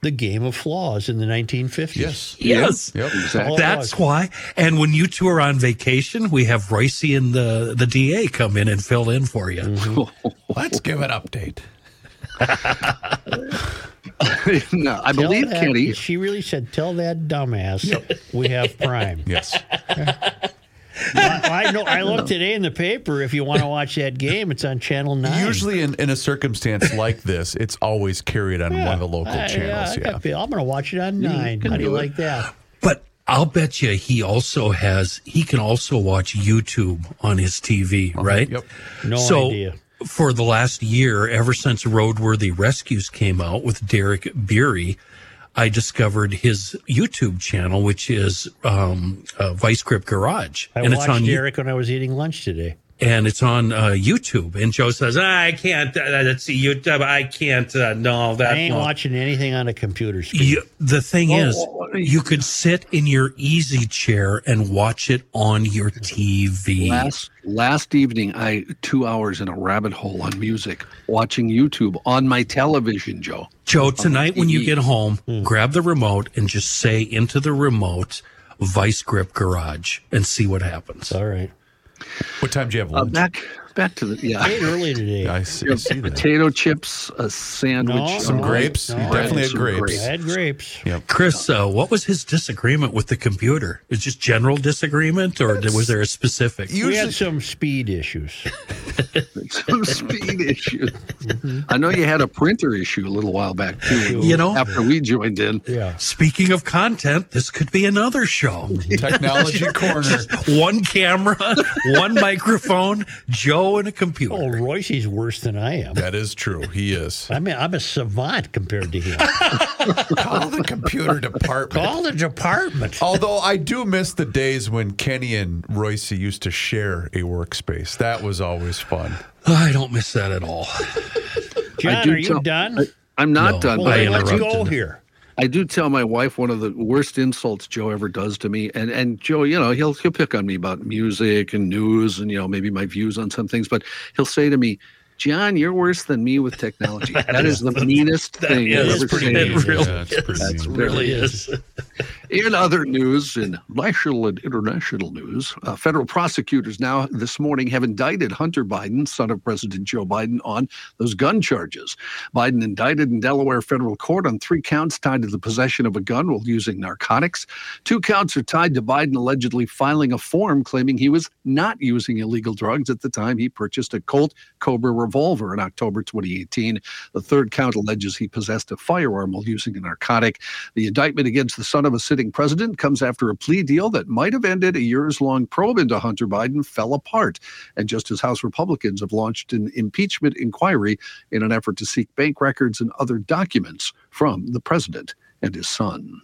the game of flaws in the 1950s. Yes. yes. Yep. Exactly. That's why. And when you two are on vacation, we have Royce and the, the DA come in and fill in for you. Mm-hmm. (laughs) Let's give an update. (laughs) (laughs) no, I Tell believe that- Kenny. She really said, "Tell that dumbass we have Prime." (laughs) Yes. I, I know. I looked today in the paper. If you want to watch that game, it's on Channel Nine. Usually, in, in a circumstance like this, it's always carried on one of the local I- channels. I Yeah. I'm going to watch it on Nine. How do you it. like that? But I'll bet you he also has, he can also watch YouTube on his TV, uh-huh. right? Yep. No so, idea. For the last year, ever since Roadworthy Rescues came out with Derek Bieri, I discovered his YouTube channel, which is um, uh, Vice Grip Garage, I and it's watched on Derek when I was eating lunch today. And it's on uh, YouTube. And Joe says, "I can't. Uh, let's see YouTube. I can't. Uh, no, that I ain't no." watching anything on a computer screen. You, the thing Oh, is, oh, oh, you could sit in your easy chair and watch it on your TV. Last last evening, I two hours in a rabbit hole on music, watching YouTube on my television. Joe, Joe, tonight when you get home, Hmm. grab the remote and just say into the remote, Vice Grip Garage, and see what happens. All right. What time do you have uh, lunch? back back to the yeah. I today. I see, You I have see that. potato chips, a sandwich, No, Some no, grapes. no. you definitely had grapes. grapes. I had grapes. Yep. Chris, uh, what was his disagreement with the computer? Is just general disagreement, or was there a specific? we had some speed issues. (laughs) some speed issues. I know you had a printer issue a little while back too. You know- after we joined in. Yeah. Speaking of content, this could be another show. technology (laughs) corner. one camera, (laughs) one microphone, Joe and a computer. Oh, Royce's worse than I am. That is true. He is. I mean, I'm a savant compared to him. (laughs) Call the computer department. Call the department. Although I do miss the days when Kenny and Royce used to share a workspace. That was always fun. I don't miss that at all. John, do are you tell- done? I, I'm not No. done, well, but I then let's go here. I do tell my wife one of the worst insults Joe ever does to me, and and Joe, you know, he'll he'll pick on me about music and news and you know maybe my views on some things, but he'll say to me, "John, you're worse than me with technology." (laughs) that is the (laughs) meanest thing is I've ever pretty seen. mean. It really Yeah, it's pretty is. mean. Really is. (laughs) In other news, in national and international news, uh, federal prosecutors now this morning have indicted Hunter Biden, son of President Joe Biden, on those gun charges. Biden indicted in Delaware federal court on three counts tied to the possession of a gun while using narcotics. Two counts are tied to Biden allegedly filing a form claiming he was not using illegal drugs at the time he purchased a Colt Cobra revolver in October 2018. The third count alleges he possessed a firearm while using a narcotic. The indictment against the son of a sitting president comes after a plea deal that might have ended a years long probe into Hunter Biden fell apart. And just as House Republicans have launched an impeachment inquiry in an effort to seek bank records and other documents from the president and his son.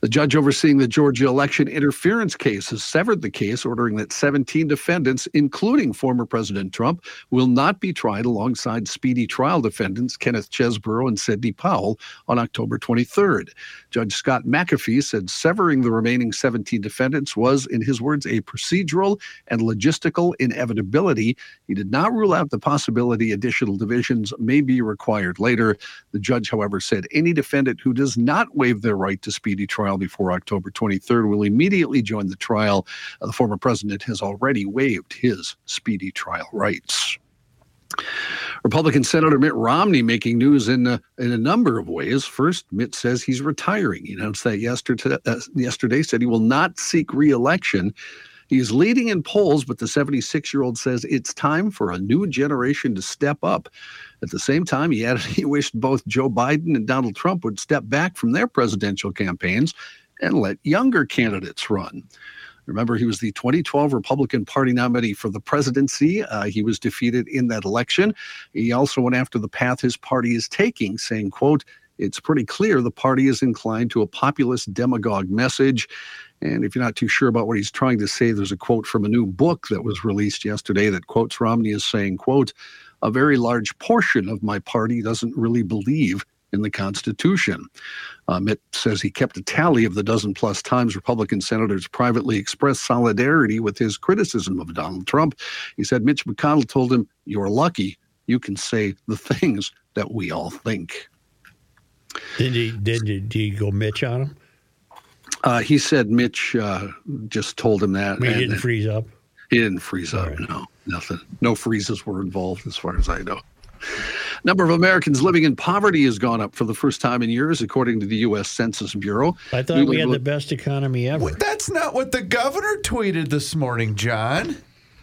The judge overseeing the Georgia election interference case has severed the case, ordering that 17 defendants, including former President Trump, will not be tried alongside speedy trial defendants Kenneth Chesebro and Sidney Powell on October 23rd. Judge Scott McAfee said severing the remaining 17 defendants was, in his words, a procedural and logistical inevitability. He did not rule out the possibility additional divisions may be required later. The judge, however, said any defendant who does not waive their right to speedy trial before October 23rd will immediately join the trial. Uh, the former president has already waived his speedy trial rights. Republican Senator Mitt Romney making news in a, in a number of ways. First, Mitt says he's retiring. He announced that yesterday. Uh, yesterday, said he will not seek re-election. He is leading in polls, but the 76-year-old says it's time for a new generation to step up. At the same time, he added he wished both Joe Biden and Donald Trump would step back from their presidential campaigns and let younger candidates run. Remember, he was the 2012 Republican Party nominee for the presidency. Uh, he was defeated in that election. He also went after the path his party is taking, saying, quote, it's pretty clear the party is inclined to a populist demagogue message. And if you're not too sure about what he's trying to say, there's a quote from a new book that was released yesterday that quotes Romney as saying, quote, a very large portion of my party doesn't really believe in the Constitution. Uh, Mitt says he kept a tally of the dozen plus times Republican senators privately expressed solidarity with his criticism of Donald Trump. He said Mitch McConnell told him, You're lucky you can say the things that we all think. Did he, did, he, did he go Mitch on him? Uh, he said Mitch uh, just told him that. He didn't freeze up? He didn't freeze up, right. no. Nothing. No freezes were involved as far as I know. Number of Americans living in poverty has gone up for the first time in years, according to the U.S. Census Bureau. I thought New we had the best economy ever. That's not what the governor tweeted this morning, John.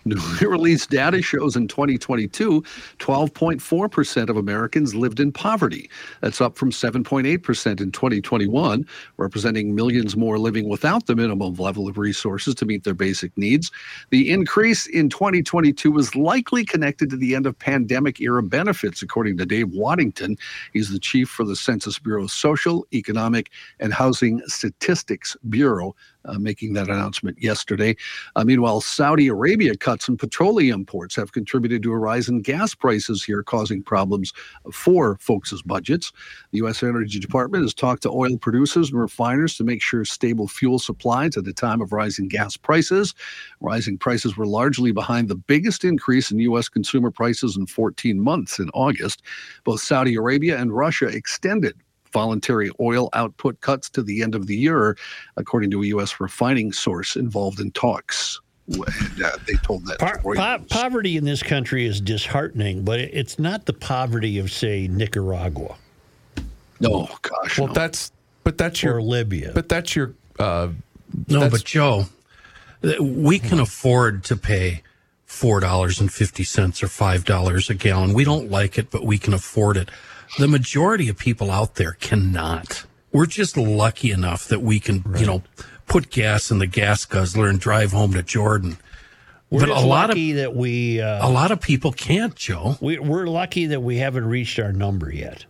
Newly (laughs) released data shows in 2022, 12.4% of Americans lived in poverty. That's up from 7.8% in 2021, representing millions more living without the minimum level of resources to meet their basic needs. The increase in 2022 was likely connected to the end of pandemic era benefits, according to Dave Waddington. He's the chief for the Census Bureau's Social, Economic, and Housing Statistics Bureau uh, making that announcement yesterday. Uh, meanwhile, Saudi Arabia cuts in petroleum imports have contributed to a rise in gas prices here, causing problems for folks' budgets. The U.S. Energy Department has talked to oil producers and refiners to make sure stable fuel supplies at the time of rising gas prices. Rising prices were largely behind the biggest increase in U.S. consumer prices in 14 months in August. Both Saudi Arabia and Russia extended voluntary oil output cuts to the end of the year, according to a U.S. refining source involved in talks. And, uh, they told that po- po- poverty in this country is disheartening, but it's not the poverty of, say, Nicaragua. No, gosh. Well, no. that's but that's or your Libya. But that's your. Uh, no, that's, but Joe, we can afford to pay four dollars and fifty cents or five dollars a gallon. We don't like it, but we can afford it. The majority of people out there cannot. We're just lucky enough that we can, right. you know, put gas in the gas guzzler and drive home to Jordan. We're but a lot of that we uh, a lot of people can't, Joe. We, we're lucky that we haven't reached our number yet.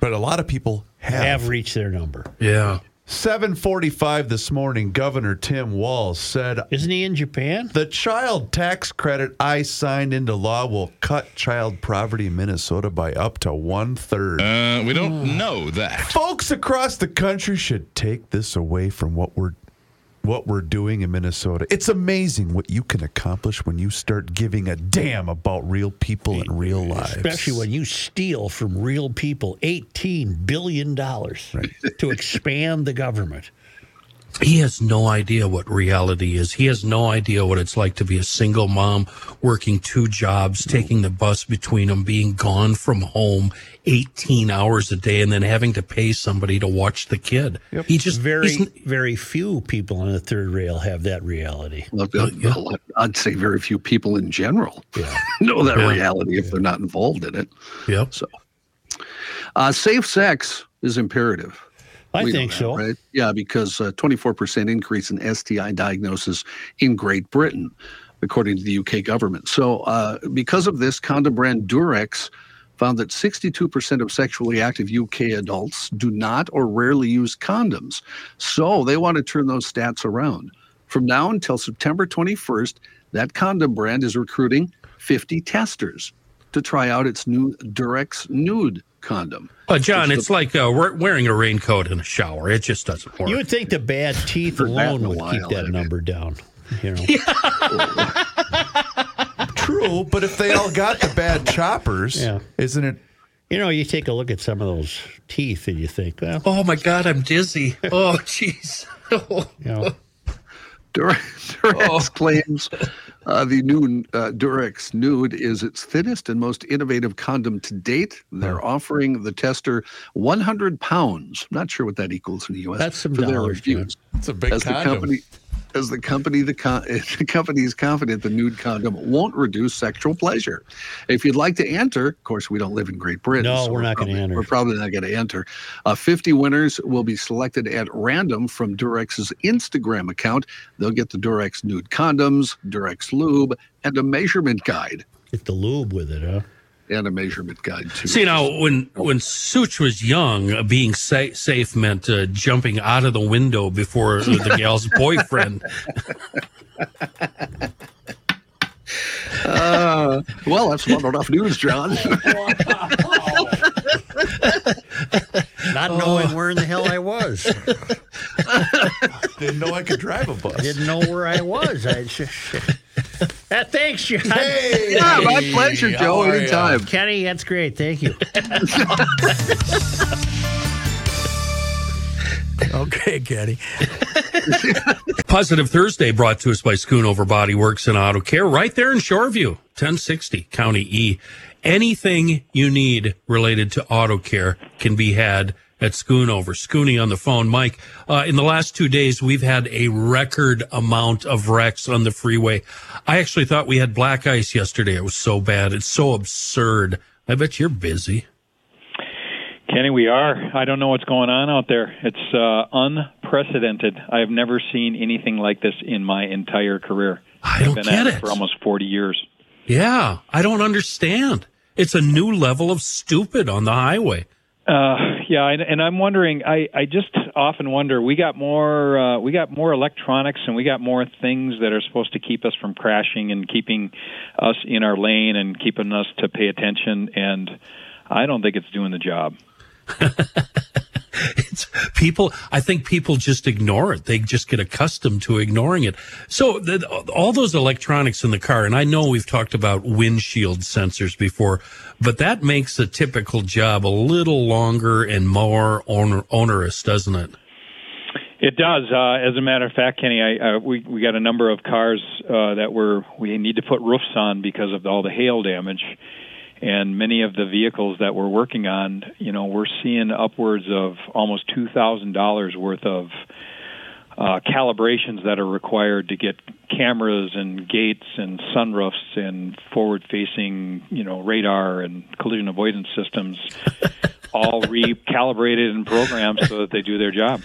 But a lot of people have, have reached their number. Yeah. 745 this morning, Governor Tim Walz said, Isn't he in Japan? The child tax credit I signed into law will cut child poverty in Minnesota by up to one third. Uh, we don't know that. Folks across the country should take this away from what we're what we're doing in Minnesota. It's amazing what you can accomplish when you start giving a damn about real people and real lives. Especially when you steal from real people $18 billion right. to expand the government. He has no idea what reality is. He has no idea what it's like to be a single mom working two jobs, taking the bus between them, being gone from home 18 hours a day, and then having to pay somebody to watch the kid. Yep. He just very, very few people on the third rail have that reality. Well, yeah. I'd say very few people in general yeah. (laughs) know that yeah. reality if they're not involved in it. Yep. So, uh, safe sex is imperative. I think that, so. Right? Yeah, because uh, 24% increase in STI diagnosis in Great Britain, according to the UK government. So, uh, because of this, condom brand Durex found that 62% of sexually active UK adults do not or rarely use condoms. So, they want to turn those stats around. From now until September 21st, that condom brand is recruiting 50 testers to try out its new Durex Nude condom. John, it's, the, like uh, wearing a raincoat in a shower. It just doesn't work. You would think the bad teeth alone would keep that number down. You know. (laughs) True, but if they all got the bad choppers, yeah. isn't it? You know, you take a look at some of those teeth and you think, well, oh my God, I'm dizzy. (laughs) Oh, jeez. (laughs) you know, Durex, Durex oh. claims uh, the new uh, Durex Nude is its thinnest and most innovative condom to date. They're oh. offering the tester 100 pounds. I'm not sure what that equals in the U.S. That's some for dollars. Their reviews. That's a big As condom. The company, as the company the, con- (laughs) the company is confident the nude condom won't reduce sexual pleasure. If you'd like to enter, of course, we don't live in Great Britain. No, so we're not gonna probably- enter. We're probably not going to enter. Uh, 50 winners will be selected at random from Durex's Instagram account. They'll get the Durex nude condoms, Durex lube, and a measurement guide. Get the lube with it, huh? And a measurement guide too. See now, when when Such was young, uh, being sa- safe meant uh, jumping out of the window before the gal's (laughs) boyfriend. Uh, well, that's not enough news, John. (laughs) (laughs) Not knowing where in the hell I was. (laughs) Didn't know I could drive a bus. Didn't know where I was. I Ah, thanks, John. Hey, yeah, my pleasure, how Joe. are ya? Anytime. Kenny, that's great. Thank you. (laughs) Okay, Kenny. (laughs) Positive Thursday brought to us by Schoonover Body Works and Auto Care right there in Shoreview, 1060 County E. Anything you need related to auto care can be had at Schoonover. Scooney on the phone. Mike, uh, in the last two days, we've had a record amount of wrecks on the freeway. I actually thought we had black ice yesterday. It was so bad. It's so absurd. I bet you're busy. Kenny, we are. I don't know what's going on out there. It's uh, unprecedented. I've never seen anything like this in my entire career. I don't I've been get at it. for almost 40 years. Yeah, I don't understand. It's a new level of stupid on the highway. Uh, yeah, and, and I'm wondering. I, I just often wonder. We got more. Uh, we got more electronics, and we got more things that are supposed to keep us from crashing and keeping us in our lane and keeping us to pay attention. And I don't think it's doing the job. (laughs) it's people i think people just ignore it. They just get accustomed to ignoring it. So the, all those electronics in the car and i know we've talked about windshield sensors before but that makes a typical job a little longer and more oner- onerous doesn't it? It does. Uh, as a matter of fact, Kenny, I, uh, we we got a number of cars uh, that were we need to put roofs on because of all the hail damage, and many of the vehicles that we're working on, you know, we're seeing upwards of almost two thousand dollars worth of uh, calibrations that are required to get cameras and gates and sunroofs and forward-facing, you know, radar and collision avoidance systems (laughs) all recalibrated and programmed so that they do their job.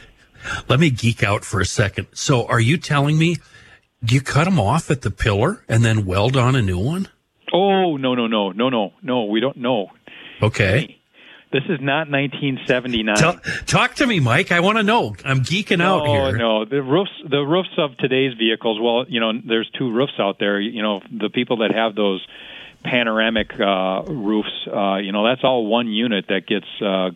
let me geek out for a second so are you telling me do you cut them off at the pillar and then weld on a new one Oh no no no no no no we don't know. okay This is not 1979. Tell, talk to me mike i want to know i'm geeking out no, here no. The roofs, the roofs of today's vehicles. Well, you know, there's two roofs out there. You know, the people that have those panoramic uh, roofs. Uh, you know, that's all one unit that gets uh,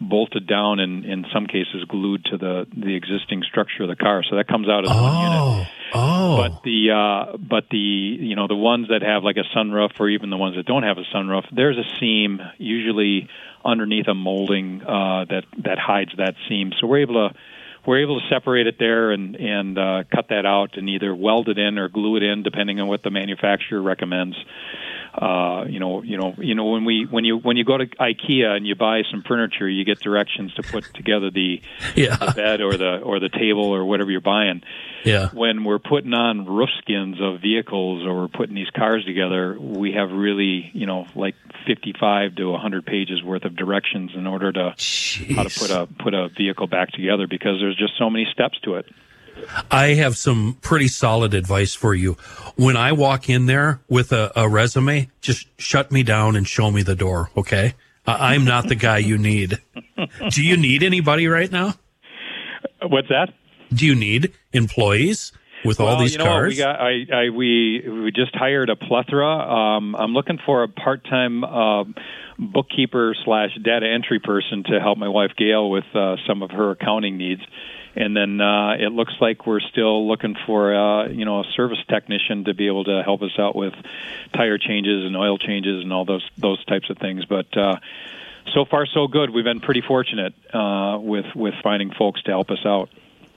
bolted down and, in some cases, glued to the the existing structure of the car. So that comes out as one unit. oh oh But the uh, but the you know the ones that have like a sunroof or even the ones that don't have a sunroof, there's a seam usually underneath a molding uh, that that hides that seam. So we're able to we're able to separate it there and and uh, cut that out and either weld it in or glue it in depending on what the manufacturer recommends. Uh, you know, you know, you know when we when you when you go to IKEA and you buy some furniture, you get directions to put together the, (laughs) Yeah. the bed or the or the table or whatever you're buying yeah when we're putting on roof skins of vehicles or we're putting these cars together, we have really, you know, like 55 to 100 pages worth of directions in order to how to put a put a vehicle back together because there's just so many steps to it. I have some pretty solid advice for you. When I walk in there with a, a resume, just shut me down and show me the door, okay? I'm not the guy you need. Do you need anybody right now? What's that? Do you need employees with all well, these you know what, cars? we got I, I we we just hired a plethora. Um, I'm looking for a part-time uh, bookkeeper slash data entry person to help my wife Gail with uh, some of her accounting needs. And then uh, it looks like we're still looking for uh, you know a service technician to be able to help us out with tire changes and oil changes and all those those types of things. But uh, so far so good. We've been pretty fortunate uh, with with finding folks to help us out.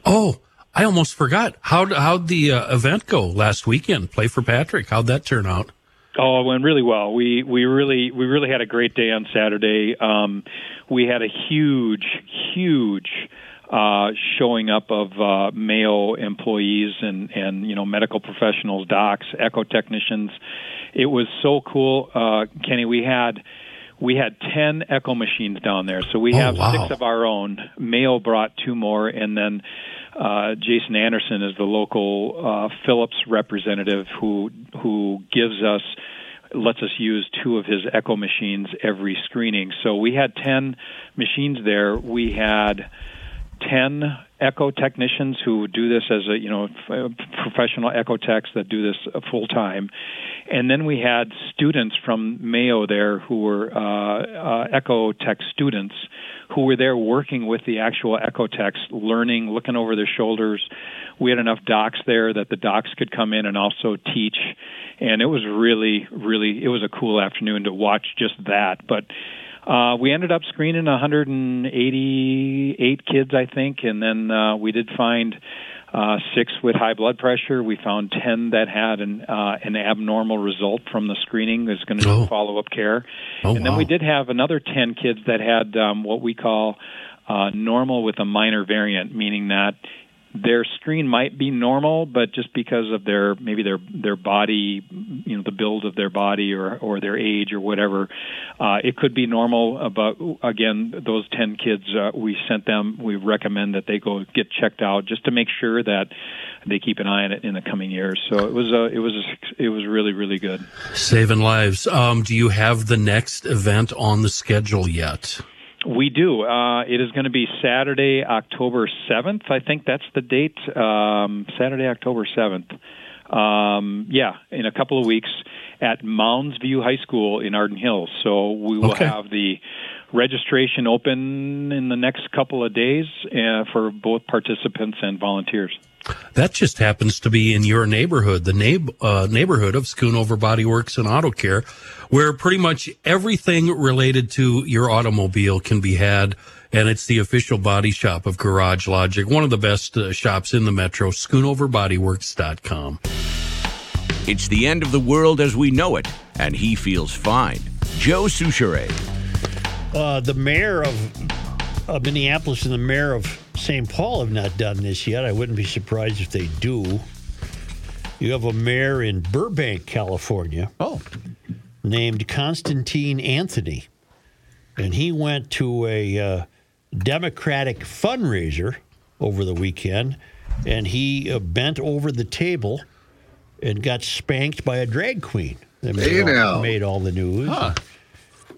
oh, I almost forgot. How'd, how'd the uh, event go last weekend? Play for Patrick. How'd that turn out? Oh, it went really well. We we really we really had a great day on Saturday. Um, we had a huge huge uh, showing up of uh, Mayo employees and and you know medical professionals, docs, echo technicians. It was so cool, uh, Kenny. We had we had 10 echo machines down there. So we Oh, have wow. six of our own. Mayo brought two more, and then uh, Jason Anderson is the local uh, Philips representative who who gives us lets us use two of his echo machines every screening. So we had 10 machines there. We had 10 echo technicians who do this as a you know f- professional echo techs that do this full time and then we had students from Mayo there who were uh, uh, echo tech students who were there working with the actual echo techs learning looking over their shoulders. We had enough docs there that the docs could come in and also teach. And it was really really it was a cool afternoon to watch just that. But uh, we ended up screening 188 kids, I think, and then uh, we did find uh, six with high blood pressure. We found 10 that had an uh, an abnormal result from the screening. Is going to Oh. follow up care, Oh, and then wow. we did have another 10 kids that had um, what we call uh, normal with a minor variant, meaning that their screen might be normal, but just because of their maybe their their body, you know, the build of their body or or their age or whatever, uh, it could be normal. uh, But again, those ten kids, uh, we sent them. We recommend that they go get checked out just to make sure that they keep an eye on it in the coming years. So it was uh, it was it was really really good. Saving lives. Um, do you have the next event on the schedule yet? We do. Uh, it is going to be Saturday, October 7th. I think that's the date. Um, Saturday, October 7th. Um, yeah, in a couple of weeks at Mounds View High School in Arden Hills. So we will Okay. have the registration open in the next couple of days uh, for both participants and volunteers. That just happens to be in your neighborhood, the neigh- uh, neighborhood of Schoonover Body Works and Auto Care, where pretty much everything related to your automobile can be had. And it's the official body shop of Garage Logic, one of the best uh, shops in the metro, schoonoverbodyworks.com. It's the end of the world as we know it, and he feels fine. Joe Soucheray. Uh, the mayor of uh, Minneapolis and the mayor of St. Paul have not done this yet. I wouldn't be surprised if they do. You have a mayor in Burbank, California. Oh. Named Konstantine Anthony. And he went to a uh, Democratic fundraiser over the weekend and he uh, bent over the table and got spanked by a drag queen. That made, all, made all the news.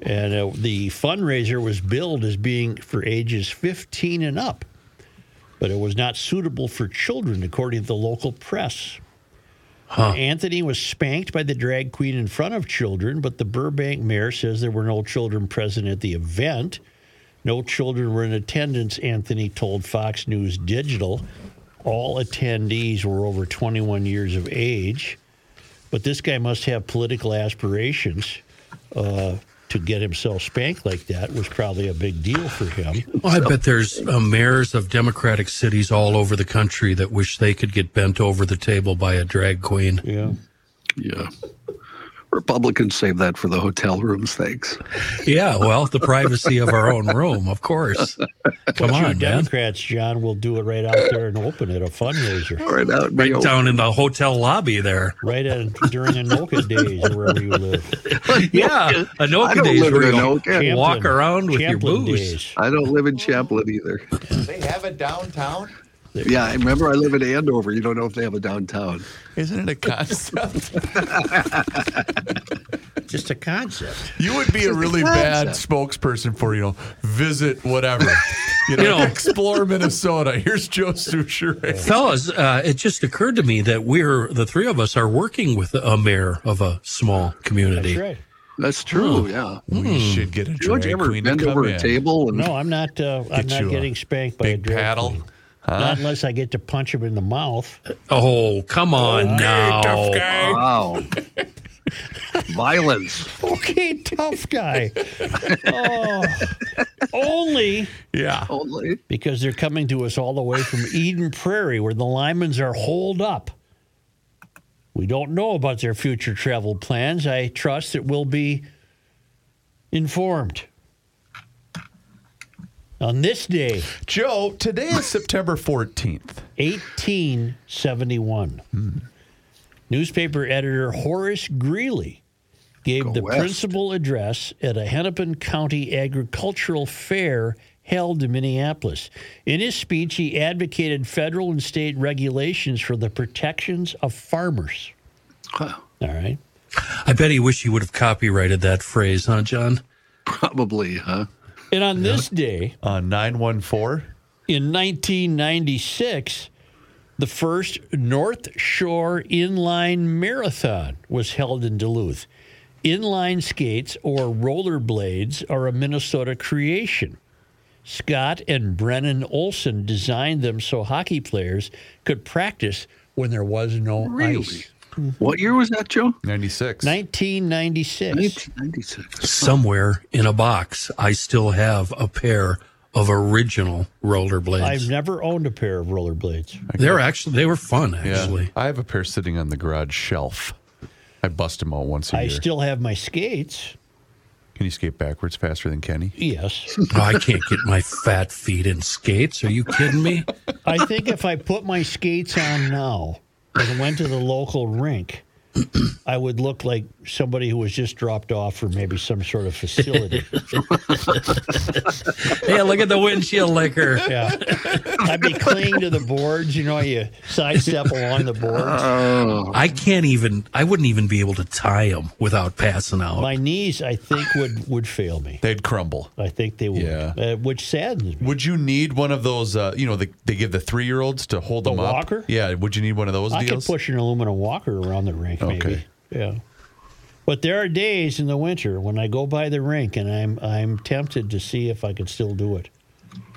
And uh, the fundraiser was billed as being for ages 15 and up, but it was not suitable for children, according to the local press. Anthony was spanked by the drag queen in front of children, but the Burbank mayor says there were no children present at the event. No children were in attendance, Anthony told Fox News Digital. All attendees were over 21 years of age. But this guy must have political aspirations. Uh, to get himself spanked like that was probably a big deal for him. Well, I bet there's uh, mayors of Democratic cities all over the country that wish they could get bent over the table by a drag queen. Yeah. Yeah. Republicans save that for the hotel rooms, thanks. Yeah, well, the privacy of our own room, of course. (laughs) Come But on, man. Democrats, John, will do it right out there and open it a fundraiser. Right out in Right the down in the hotel lobby there. Right at, during Anoka days wherever you live. (laughs) Yeah, Anoka don't days where you Anoka. walk around with your Champlin booze. days. I don't live in Champlin either. They have it downtown? Yeah, I remember I live in Andover. You don't know if they have a downtown. Isn't it a concept? (laughs) Just a concept. You would be a Just a really bad spokesperson for, you know, visit whatever. (laughs) You know, You know- explore Minnesota. Here's Joe Soucheray. Fellas, uh, it just occurred to me that we're, the three of us are working with a mayor of a small community. That's right. That's true. Yeah. We should get a Don't drag you ever queen bend over in. a table and No, I'm not. Uh, I'm not getting spanked by a Big drag paddle. queen. Huh? Not unless I get to punch him in the mouth. Oh, come on now. Tough guy. wow, violence. Okay, tough guy. oh, only Yeah. Only because they're coming to us all the way from Eden Prairie, where the Lymans are holed up. We don't know about their future travel plans. I trust that we'll be informed. On this day, Joe, today is September 14th. 1871, newspaper editor Horace Greeley gave the west. principal address at a Hennepin County agricultural fair held in Minneapolis. In his speech, he advocated federal and state regulations for the protections of farmers. Huh. All right. I bet he wished he would have copyrighted that phrase, huh, John? Probably, huh? And on this day, uh, on 914. in 1996, the first North Shore Inline Marathon was held in Duluth. Inline skates or rollerblades are a Minnesota creation. Scott and Brennan Olson designed them so hockey players could practice when there was no Really? ice. Mm-hmm. What year was that, Joe? 96. 1996. 1996. Somewhere in a box, I still have a pair of original rollerblades. I've never owned a pair of rollerblades. They're actually they were fun. Yeah. Actually, I have a pair sitting on the garage shelf. I bust them out once a I year. I still have my skates. Can you skate backwards faster than Kenny? Yes. Oh, (laughs) I can't get my fat feet in skates. Are you kidding me? (laughs) I think if I put my skates on now and went to the local rink, (clears throat) I would look like somebody who was just dropped off for maybe some sort of facility. (laughs) hey, look at the windshield liquor. yeah. I'd be clinging to the boards, you know, you sidestep along the boards. Oh, I can't even. I wouldn't even be able to tie them without passing out. My knees, I think, would, would fail me. They'd crumble. I think they would, Yeah. uh, which saddens me. Would you need one of those? Uh, you know, the, they give the three year olds to hold The them up. walker? Yeah. Would you need one of those I could push an aluminum walker around the rink, maybe. Okay. Yeah. But there are days in the winter when I go by the rink and I'm I'm tempted to see if I can still do it.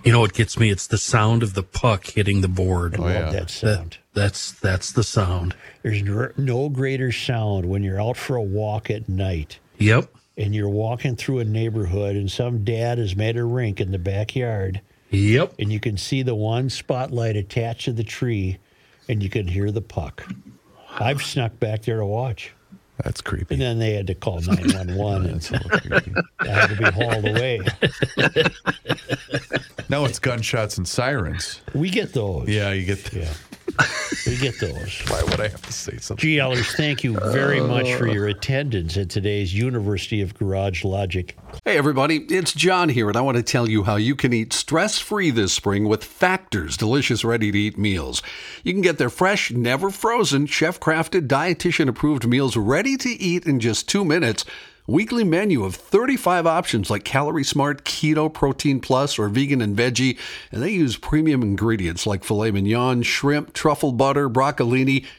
You know what gets me? It's the sound of the puck hitting the board. I Oh, love yeah. that sound. That's that's the sound. There's no greater sound when you're out for a walk at night Yep. and you're walking through a neighborhood and some dad has made a rink in the backyard Yep. and you can see the one spotlight attached to the tree and you can hear the puck. I've snuck back there to watch. That's creepy. And then they had to call 911 and. I had to be hauled away. (laughs) now it's gunshots and sirens. We get those. Yeah, you get. Yeah. We get those. (laughs) Why would I have to say something? GLers, thank you very much for Uh. your attendance at today's University of Garage Logic. Hey, everybody, it's John here, and I want to tell you how you can eat stress free this spring with Factor's delicious, ready to eat meals. You can get their fresh, never frozen, chef crafted, dietitian approved meals ready to eat in just two minutes. Weekly menu of 35 options like Calorie Smart, Keto, Protein Plus, or Vegan and Veggie, and they use premium ingredients like filet mignon, shrimp, truffle butter, broccolini,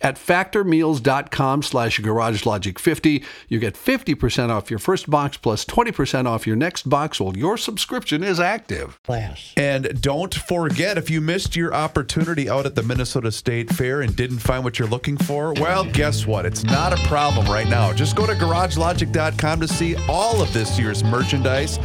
at factormeals.com slash garagelogic50. You get 50% off your first box plus 20% off your next box while your subscription is active. Class. And don't forget, if you missed your opportunity out at the Minnesota State Fair and didn't find what you're looking for, well, guess what? It's not a problem right now. Just go to garagelogic.com to see all of this year's merchandise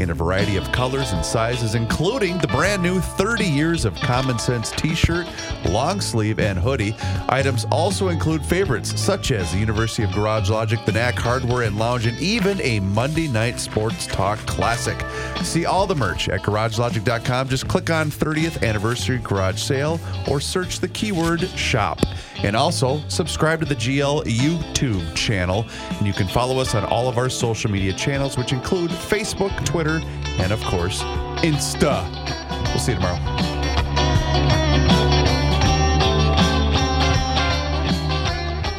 in a variety of colors and sizes, including the brand new 30 Years of Common Sense t shirt, long sleeve, and hoodie. Items also include favorites such as the University of Garage Logic, the Knack Hardware and Lounge, and even a Monday Night Sports Talk Classic. See all the merch at garagelogic.com. Just click on 30th Anniversary Garage Sale or search the keyword shop. And also subscribe to the GL YouTube channel. And you can follow us on all of our social media channels, which include Facebook, Twitter, and of course, Insta. We'll see you tomorrow.